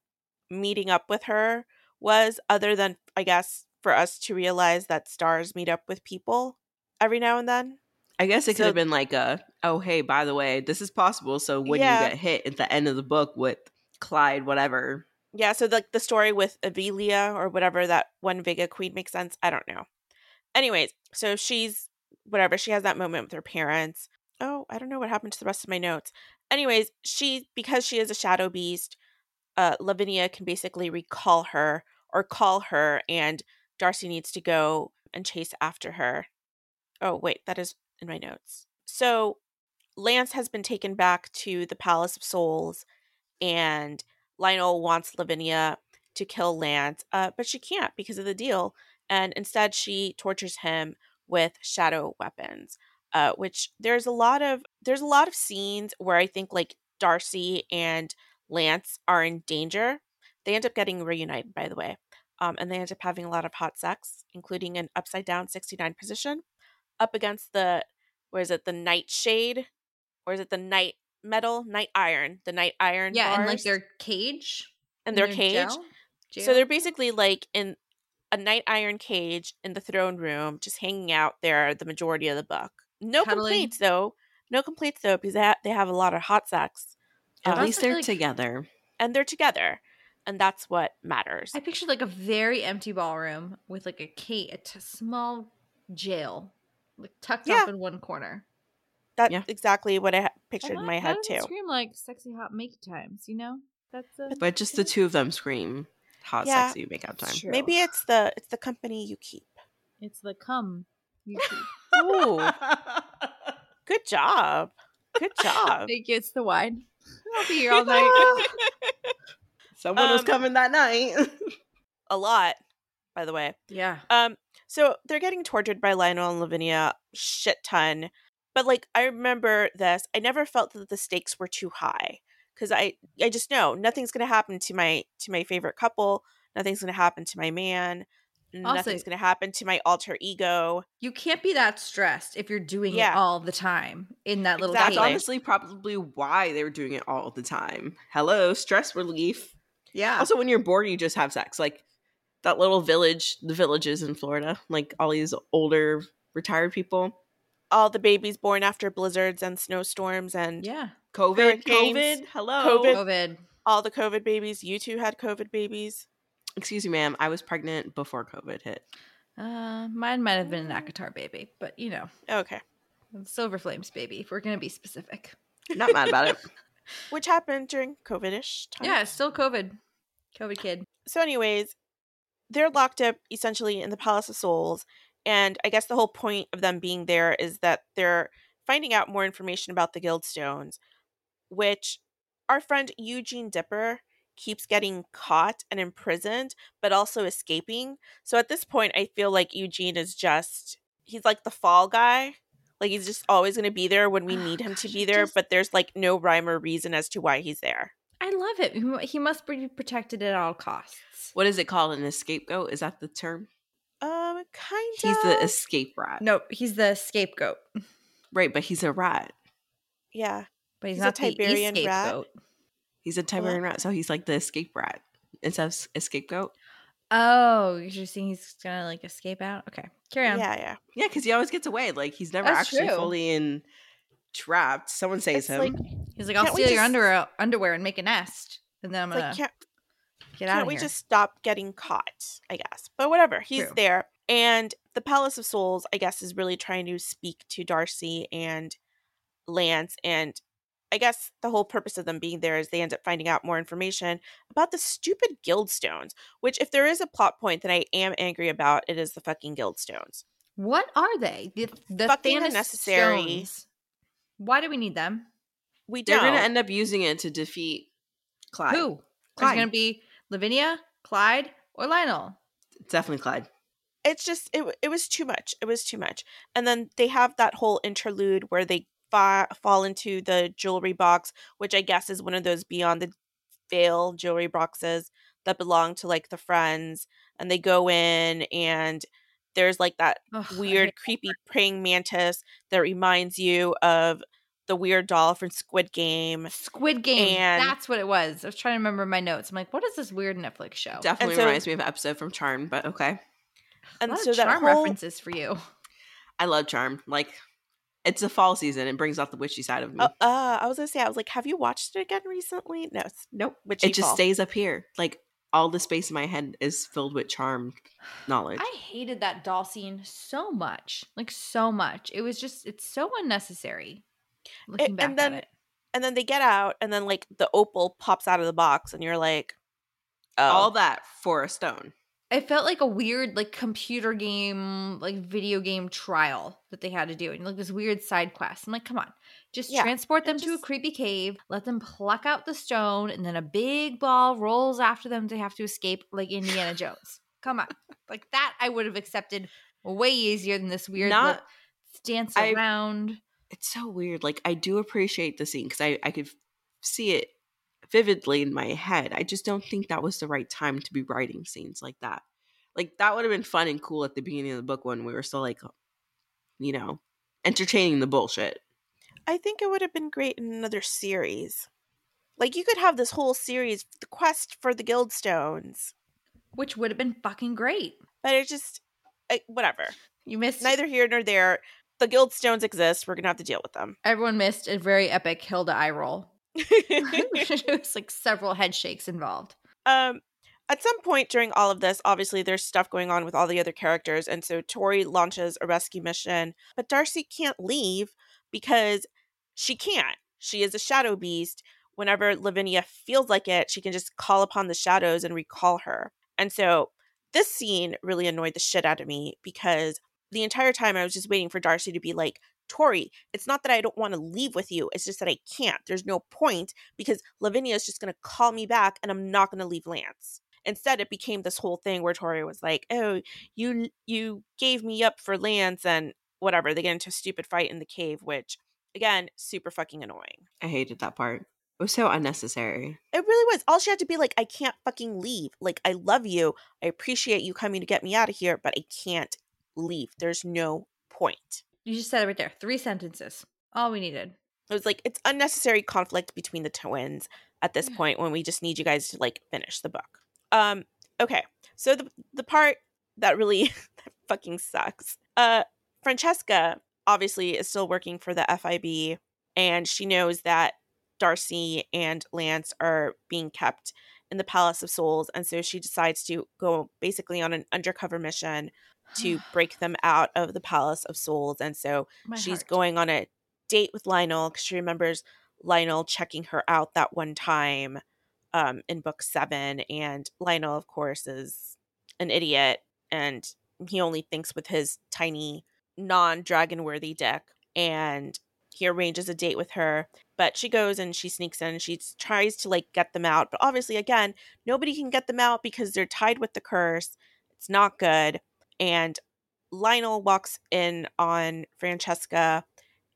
meeting up with her was, other than, I guess, for us to realize that stars meet up with people every now and then. I guess it could So- have been like a, oh hey, by the way, this is possible. So when Yeah. you get hit at the end of the book with Clyde, whatever, Yeah, so like the story with Avilia or whatever that one Vega queen makes sense. I don't know. Anyways, so she's whatever, she has that moment with her parents. Oh, I don't know what happened to the rest of my notes. Anyways, she because she is a shadow beast, uh Lavinia can basically recall her or call her and Darcy needs to go and chase after her. Oh, wait, that is in my notes. So Lance has been taken back to the Palace of Souls and Lionel wants Lavinia to kill Lance, uh, but she can't because of the deal. And instead, she tortures him with shadow weapons. Uh, which there's a lot of there's a lot of scenes where I think like Darcy and Lance are in danger. They end up getting reunited, by the way, um, and they end up having a lot of hot sex, including an upside down 69 position up against the where is it the nightshade? Or is it the night metal night iron the night iron Yeah, and like their cage. and their their cage. jail- so they're basically like in a night iron cage in the throne room just hanging out there the majority of the book no Cuddling. complaints though no complaints though because they, ha- they have a lot of hot sex at Um, least they're like- together. and they're together and that's what matters I pictured like a very empty ballroom with like a cage, a t- small jail, like tucked Yeah. off in one corner. that's Yeah. exactly what i ha- pictured And in my head doesn't too Scream like sexy hot make times, you know. That's a But just the two of them scream hot, Yeah, sexy makeout time. true. maybe it's the it's the company you keep It's the cum. Ooh, good job good job Thank you. It's the wine. I'll be here all night. Someone was Um, coming that night. a lot by the way yeah. Um, so they're getting tortured by Lionel and Lavinia shit ton. But like I remember this, I never felt that the stakes were too high because I I just know nothing's gonna happen to my to my favorite couple. Nothing's gonna happen to my man. Nothing's going to happen to my alter ego. You can't be that stressed if you're doing Yeah. it all the time in that little That's Exactly. cave. honestly probably why they were doing it all the time. Hello, stress relief. Yeah. Also, when you're bored, you just have sex. Like that little village, the villages in Florida, like all these older retired people. All the babies born after blizzards and snowstorms and yeah. COVID, COVID, hello. COVID. COVID. all the COVID babies. You two had COVID babies. Excuse me, ma'am. I was pregnant before COVID hit. Uh, mine might have been an ACOTAR baby, but you know, Okay. Silver Flames baby. If we're gonna be specific. Not mad about it. Which happened during COVID ish time. Yeah, still COVID. COVID kid. So, anyways, they're locked up essentially in the Palace of Souls. And I guess the whole point of them being there is that they're finding out more information about the Guildstones, which our friend Eugene Dipper keeps getting caught and imprisoned, but also escaping. So at this point, I feel like Eugene is just, he's like the fall guy. Like he's just always going to be there when we Oh, need him to be there, just- but there's like no rhyme or reason as to why he's there. I love it. He- He must be protected at all costs. What is it called? An scapegoat? Is that the term? Um, kind of. He's the escape rat. No, he's the scapegoat, Right, but he's a rat. yeah. but he's, He's a not the Tiberian rat? He's a Tiberian rat, so he's like the escape rat instead of a scapegoat. Oh, you're just saying he's gonna like escape out? Okay, carry on. Yeah, yeah. Yeah, because he always gets away. Like he's never That's actually true. fully in trapped. Someone saves It's him. like, He's like, I'll steal your just- underwear, underwear and make a nest, and then I'm gonna like can't, get out can't we here. just stop getting caught? I guess. But whatever. He's True. there. And the Palace of Souls, I guess, is really trying to speak to Darcy and Lance. And I guess the whole purpose of them being there is they end up finding out more information about the stupid Guildstones, which, if there is a plot point that I am angry about, it is the fucking Guildstones. What are they? The, the Fucking Thanos unnecessary. stones. Why do we need them? We They're gonna end up using it to defeat Clyde. Who? Is it Clyde. gonna be Lavinia, Clyde, or Lionel? It's definitely Clyde. it's just it it was too much it was too much and then they have that whole interlude where they fa- fall into the jewelry box which i guess is one of those beyond the veil jewelry boxes that belong to like the friends and they go in and there's like that Ugh, weird hate- creepy praying mantis that reminds you of the weird doll from squid game Squid Game. And- That's what it was. I was trying to remember my notes. I'm like, what is this weird Netflix show? Definitely so- reminds me of an episode from Charm, but okay. A and lot so of that charm whole references for you. I love Charm. Like it's a fall season. It brings out the witchy side of me. uh, uh, i was gonna say i was like have you watched it again recently no it's nope. witchy It just fall. stays up here. Like all the space in my head is filled with charm knowledge. I hated that doll scene so much. Like so much. It was just it's so unnecessary. Looking and back then- at it. and then they get out and then like the opal pops out of the box and you're like oh All that for a stone. It felt like a weird like computer game, like video game trial that they had to do. And like this weird side quest. I'm like, come on. Just Yeah, transport them to a creepy cave, let them pluck out the stone, and then a big ball rolls after them they have to escape like Indiana Jones. Come on. Like that I would have accepted way easier than this weird Not- like, dance I- around. It's so weird. Like I do appreciate the scene because I I could see it vividly in my head. I just don't think that was the right time to be writing scenes like that. Like that would have been fun and cool at the beginning of the book when we were still like, you know, entertaining the bullshit. i think it would have been great in another series like you could have this whole series the quest for the guildstones Which would have been fucking great. but it just I, whatever You missed neither here nor there the guildstones exist we're gonna have to deal with them everyone missed a very epic Hilda eye roll. it was like several head shakes involved. um at some point during all of this obviously there's stuff going on with all the other characters and so tori launches a rescue mission but darcy can't leave because she can't. She is a shadow beast. Whenever lavinia feels like it she can just call upon the shadows and recall her. And so this scene really annoyed the shit out of me because the entire time i was just waiting for darcy to be like tori it's not that i don't want to leave with you it's just that i can't there's no point because lavinia is just going to call me back and i'm not going to leave lance instead it became this whole thing where tori was like oh you you gave me up for lance and whatever they get into a stupid fight in the cave which again super fucking annoying I hated that part. It was so unnecessary. It really was. All she had to be like, I can't fucking leave. Like, I love you. I appreciate you coming to get me out of here, but I can't leave. There's no point. You just said it right there. Three sentences. All we needed. It was like it's unnecessary conflict between the twins at this point when we just need you guys to like finish the book. Um okay. So the the part that really that fucking sucks. Uh Francesca obviously is still working for the FIB and she knows that Darcy and Lance are being kept in the Palace of Souls and so she decides to go basically on an undercover mission to break them out of the Palace of Souls and so My she's heart. going on a date with Lionel because she remembers Lionel checking her out that one time um, in book seven. And Lionel, of course, is an idiot and he only thinks with his tiny, non dragon worthy dick. And he arranges a date with her. But she goes and she sneaks in and she tries to like get them out. But obviously, again, nobody can get them out because they're tied with the curse. It's not good. And Lionel walks in on Francesca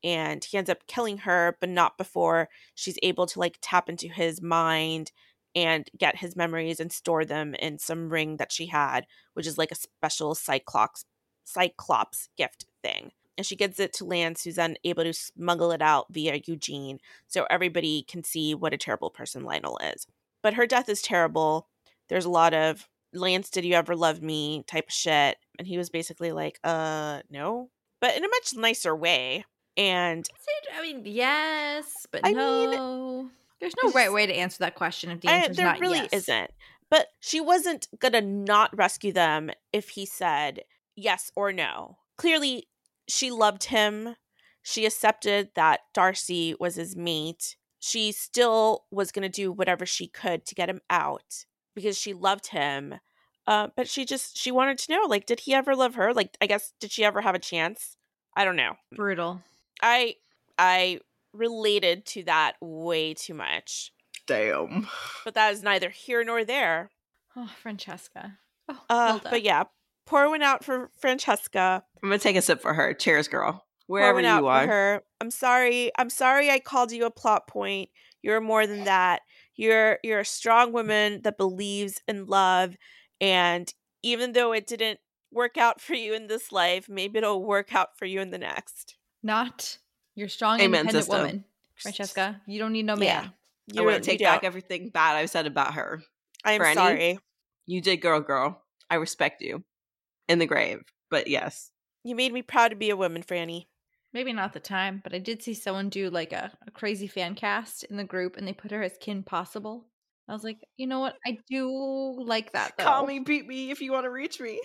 and he ends up killing her, but not before she's able to like tap into his mind and get his memories and store them in some ring that she had, which is like a special cyclops cyclops gift thing. And she gives it to Lance, who's then able to smuggle it out via Eugene, so everybody can see what a terrible person Lionel is. But her death is terrible. There's a lot of Lance, did you ever love me type of shit. And he was basically like, uh, no. But in a much nicer way. And I mean, yes, but I mean, no. There's no right way to answer that question if the answer is there not really yes. isn't. But she wasn't gonna not rescue them if he said yes or no. Clearly, she loved him. She accepted that Darcy was his mate. She still was gonna do whatever she could to get him out because she loved him. Uh, but she just she wanted to know, like, did he ever love her? Like, I guess did she ever have a chance? I don't know. Brutal. I I related to that way too much. Damn. But that is neither here nor there. Oh, Francesca. Oh, Uh, well but yeah, pour one out for Francesca. I'm gonna take a sip for her. Cheers, girl. Pour Wherever one you out for are. her. I'm sorry. I'm sorry. I called you a plot point. You're more than that. You're you're a strong woman that believes in love, and even though it didn't work out for you in this life, maybe it'll work out for you in the next. Not your strong, Amen, independent sister. woman, Francesca. You don't need no Yeah. man. I You want don't- to take back don't. everything bad I've said about her. I am Franny? sorry. You did, girl, girl. I respect you. In the grave. But yes. You made me proud to be a woman, Franny. Maybe not the time, but I did see someone do like a, a crazy fan cast in the group and they put her as Kim Possible. I was like, you know what? I do like that though. Call me, beat me if you want to reach me.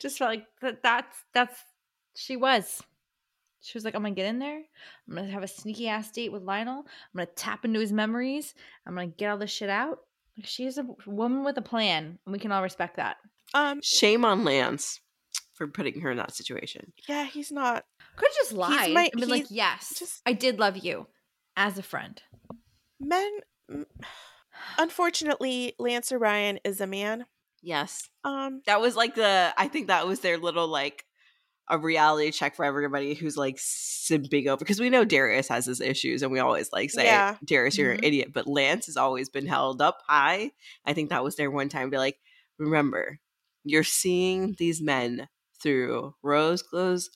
Just felt like that that's that's she was. She was like, I'm gonna get in there. I'm gonna have a sneaky ass date with Lionel. I'm gonna tap into his memories. I'm gonna get all this shit out. Like she's a woman with a plan, and we can all respect that. Um, Shame on Lance for putting her in that situation. yeah, he's not. Could have just lied my- and been like, yes, just- I did love you as a friend. Men. Unfortunately, Lance Orion is a man. Yes. Um, That was like the I think that was their little like a reality check for everybody who's like simping over because we know Darius has his issues and we always like say Yeah. Darius you're Mhm. an idiot but Lance has always been held up high. I think that was their one time to be like remember you're seeing these men through rose clothes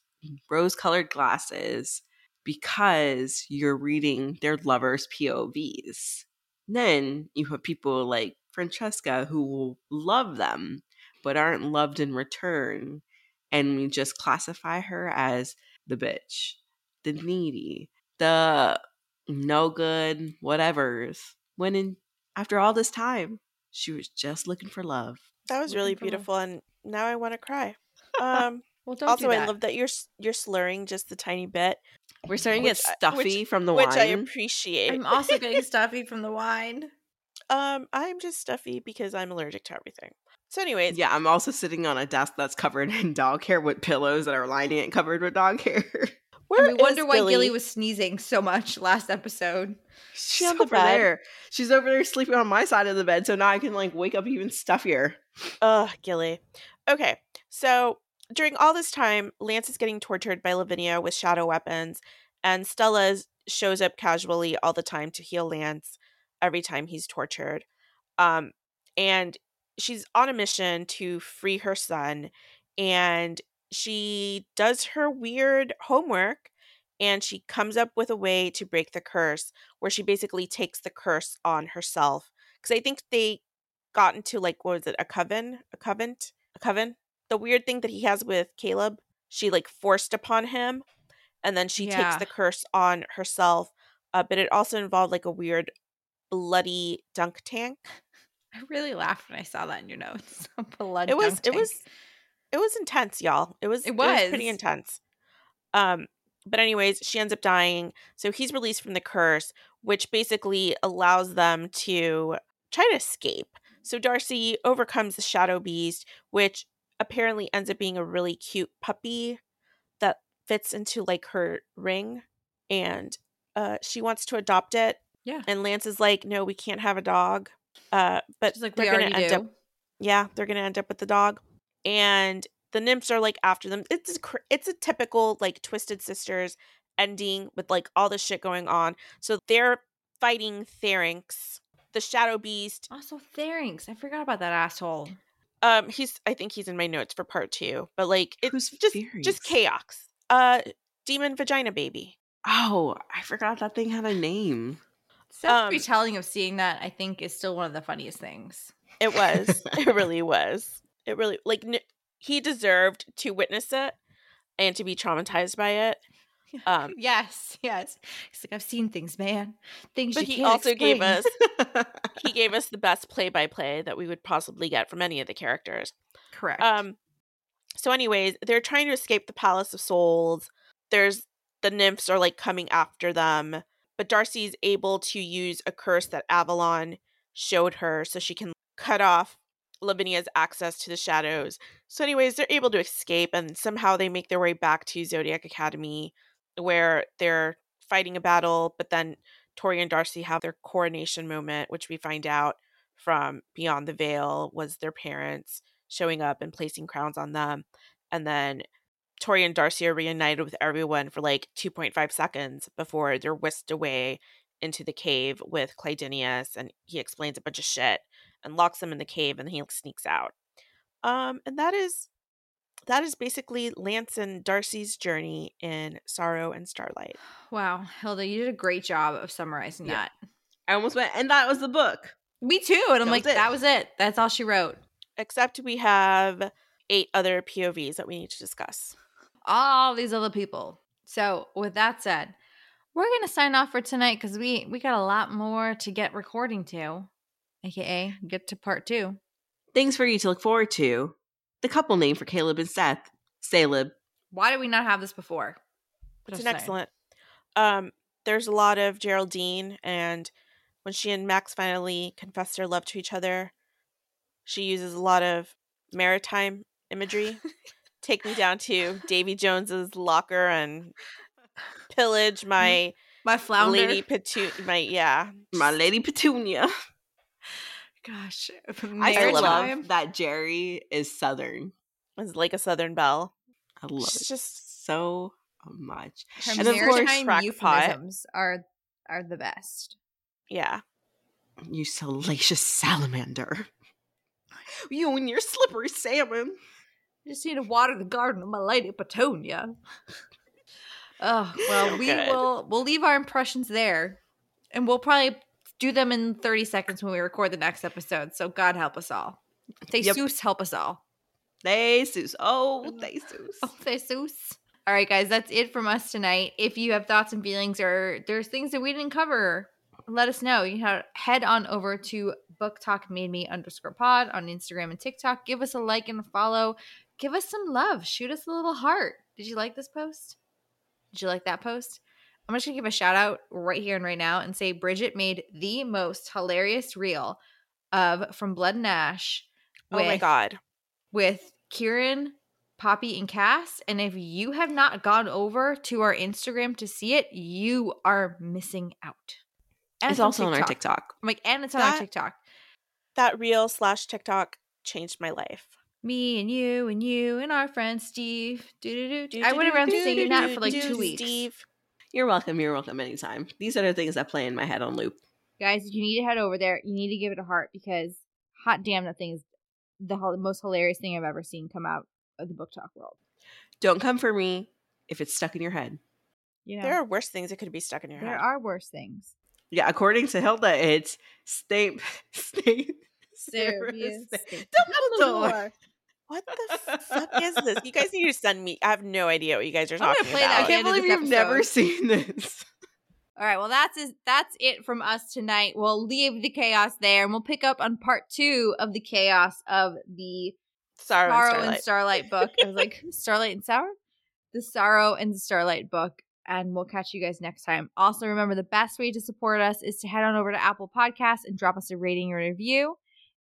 rose colored glasses because you're reading their lovers POVs. Then you have people like Francesca who will love them but aren't loved in return. And we just classify her as the bitch, the needy, the no good, whatevers. When in after all this time, she was just looking for love. that was Looking really for love. beautiful, and now I want to cry. Um, Well, don't also, do I love that you're you're slurring just the tiny bit, We're starting to get Which I- stuffy which- from the which wine. Which I appreciate. I'm also getting stuffy from the wine. um, I'm just stuffy because I'm allergic to everything. So, anyways, yeah, I'm also sitting on a desk that's covered in dog hair with pillows that are lining it covered with dog hair. where and we wonder why Gilly? Gilly was sneezing so much last episode. She's on the over bed? there. She's over there sleeping on my side of the bed, so now I can like wake up even stuffier. Ugh, Gilly. Okay, so during all this time, Lance is getting tortured by Lavinia with shadow weapons, and Stella shows up casually all the time to heal Lance. every time he's tortured. Um, and she's on a mission to free her son, and she does her weird homework and she comes up with a way to break the curse where she basically takes the curse on herself because i think they got into like what was it a coven a covenant a coven the weird thing that he has with caleb she like forced upon him and then she takes the curse on herself uh, but it also involved like a weird bloody dunk tank. I really laughed when I saw that in your notes. Blood it was it was it was intense y'all. It was It was, pretty was. intense. Um but anyways she ends up dying so he's released from the curse which basically allows them to try to escape. So darcy overcomes the shadow beast which apparently ends up being a really cute puppy that fits into like her ring and uh she wants to adopt it Yeah. and lance is like no we can't have a dog uh but She's like, they're gonna end do. up yeah, they're gonna end up with the dog, and the nymphs are like after them. It's a, cr- it's a typical like Twisted Sisters ending with like all the shit going on. So they're fighting Therynx, the Shadow Beast. Also, Therynx. I forgot about that asshole. Um, he's I think he's in my notes for part two, but like it's Who's just just chaos. Uh, demon vagina baby. Oh, I forgot that thing had a name. Seth's Um, retelling of seeing that, I think, is still one of the funniest things. It was. it really was. It really like n- he deserved to witness it and to be traumatized by it. Um, yes, yes. He's like, I've seen things, man. Things but he also gave us he gave us the best play by play that we would possibly get from any of the characters. correct. Um so anyways, they're trying to escape the Palace of Souls. There's the nymphs are like coming after them, but Darcy's able to use a curse that Avalon showed her so she can cut off Lavinia's access to the shadows. So anyways, they're able to escape and somehow they make their way back to Zodiac Academy where they're fighting a battle, but then Tori and Darcy have their coronation moment, which we find out from Beyond the Veil was their parents showing up and placing crowns on them. And then Tori and Darcy are reunited with everyone for like 2.5 seconds before they're whisked away into the cave with Clydinius and he explains a bunch of shit and locks them in the cave and then he sneaks out. Um and that is that is basically Lance and Darcy's journey in Sorrow and Starlight. wow, Hilda, you did a great job of summarizing Yeah. that. I almost went, and that was the book. Me too. And I'm like, it. that was it. That's all she wrote. Except we have eight other POVs that we need to discuss. all these other people. So, with that said, we're gonna sign off for tonight because we we got a lot more to get recording to, aka get to part two. Things for you to look forward to. The couple name for Caleb and Seth, Caleb. Why did we not have this before? It's an saying. excellent. Um, there's a lot of Geraldine, and when she and Max finally confess their love to each other, she uses a lot of maritime imagery. Take me down to Davy Jones's locker and pillage my My flounder. lady Petu. My yeah, My Lady Petunia. Gosh, I still maritime. love that Jerry is Southern. is like a Southern belle. I love She's it just so much. Her And of course, maritime crackpot. euphemisms are are the best. yeah. You salacious salamander. You and your slippery salmon. Just need to water the garden of my lady Petunia. Oh well, So we good. will we'll leave our impressions there, and we'll probably do them in thirty seconds when we record the next episode. So God help us all. Yep. Jesus help us all. They Zeus. Oh, they Zeus. Oh, Jesus. All right, guys, that's it from us tonight. If you have thoughts and feelings or there's things that we didn't cover, let us know. You know, head on over to BookTok Made Me underscore pod on Instagram and TikTok. Give us a like and a follow. Give us some love. Shoot us a little heart. Did you like this post? Did you like that post? I'm just gonna give a shout out right here and right now and say Bridget made the most hilarious reel of From Blood and Ash. Oh my with- god. with Kieran, Poppy, and Cass. And if you have not gone over to our Instagram to see it, you are missing out. And It's also on our TikTok. I'm like, and it's on our TikTok. That reel slash TikTok changed my life. Me and you and you and our friend Steve. Do-do-do. I went around singing that for like two weeks. Steve. You're welcome. You're welcome anytime. These are the things that play in my head on loop. Guys, you need to head over there. You need to give it a heart because hot damn, that thing is the most hilarious thing I've ever seen come out of the BookTok world. Don't come for me if it's stuck in your head. Yeah. There are worse things that could be stuck in your there head. There are worse things. Yeah, according to Hilda, it's Snape, Snape, Serious Snape- Snape. Dumbledore. What the fuck is this? You guys need to send me. I have no idea what you guys are talking about. I can't believe you've never seen this. All right, well that's is that's it from us tonight. We'll leave the chaos there, and we'll pick up on part two of the chaos of the Sorrow, Sorrow and and Starlight. Starlight book. I was like Starlight and Sour, the Sorrow and Starlight book, and we'll catch you guys next time. Also, remember the best way to support us is to head on over to Apple Podcasts and drop us a rating or review.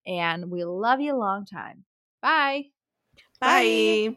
And we love you a long time. Bye. Bye.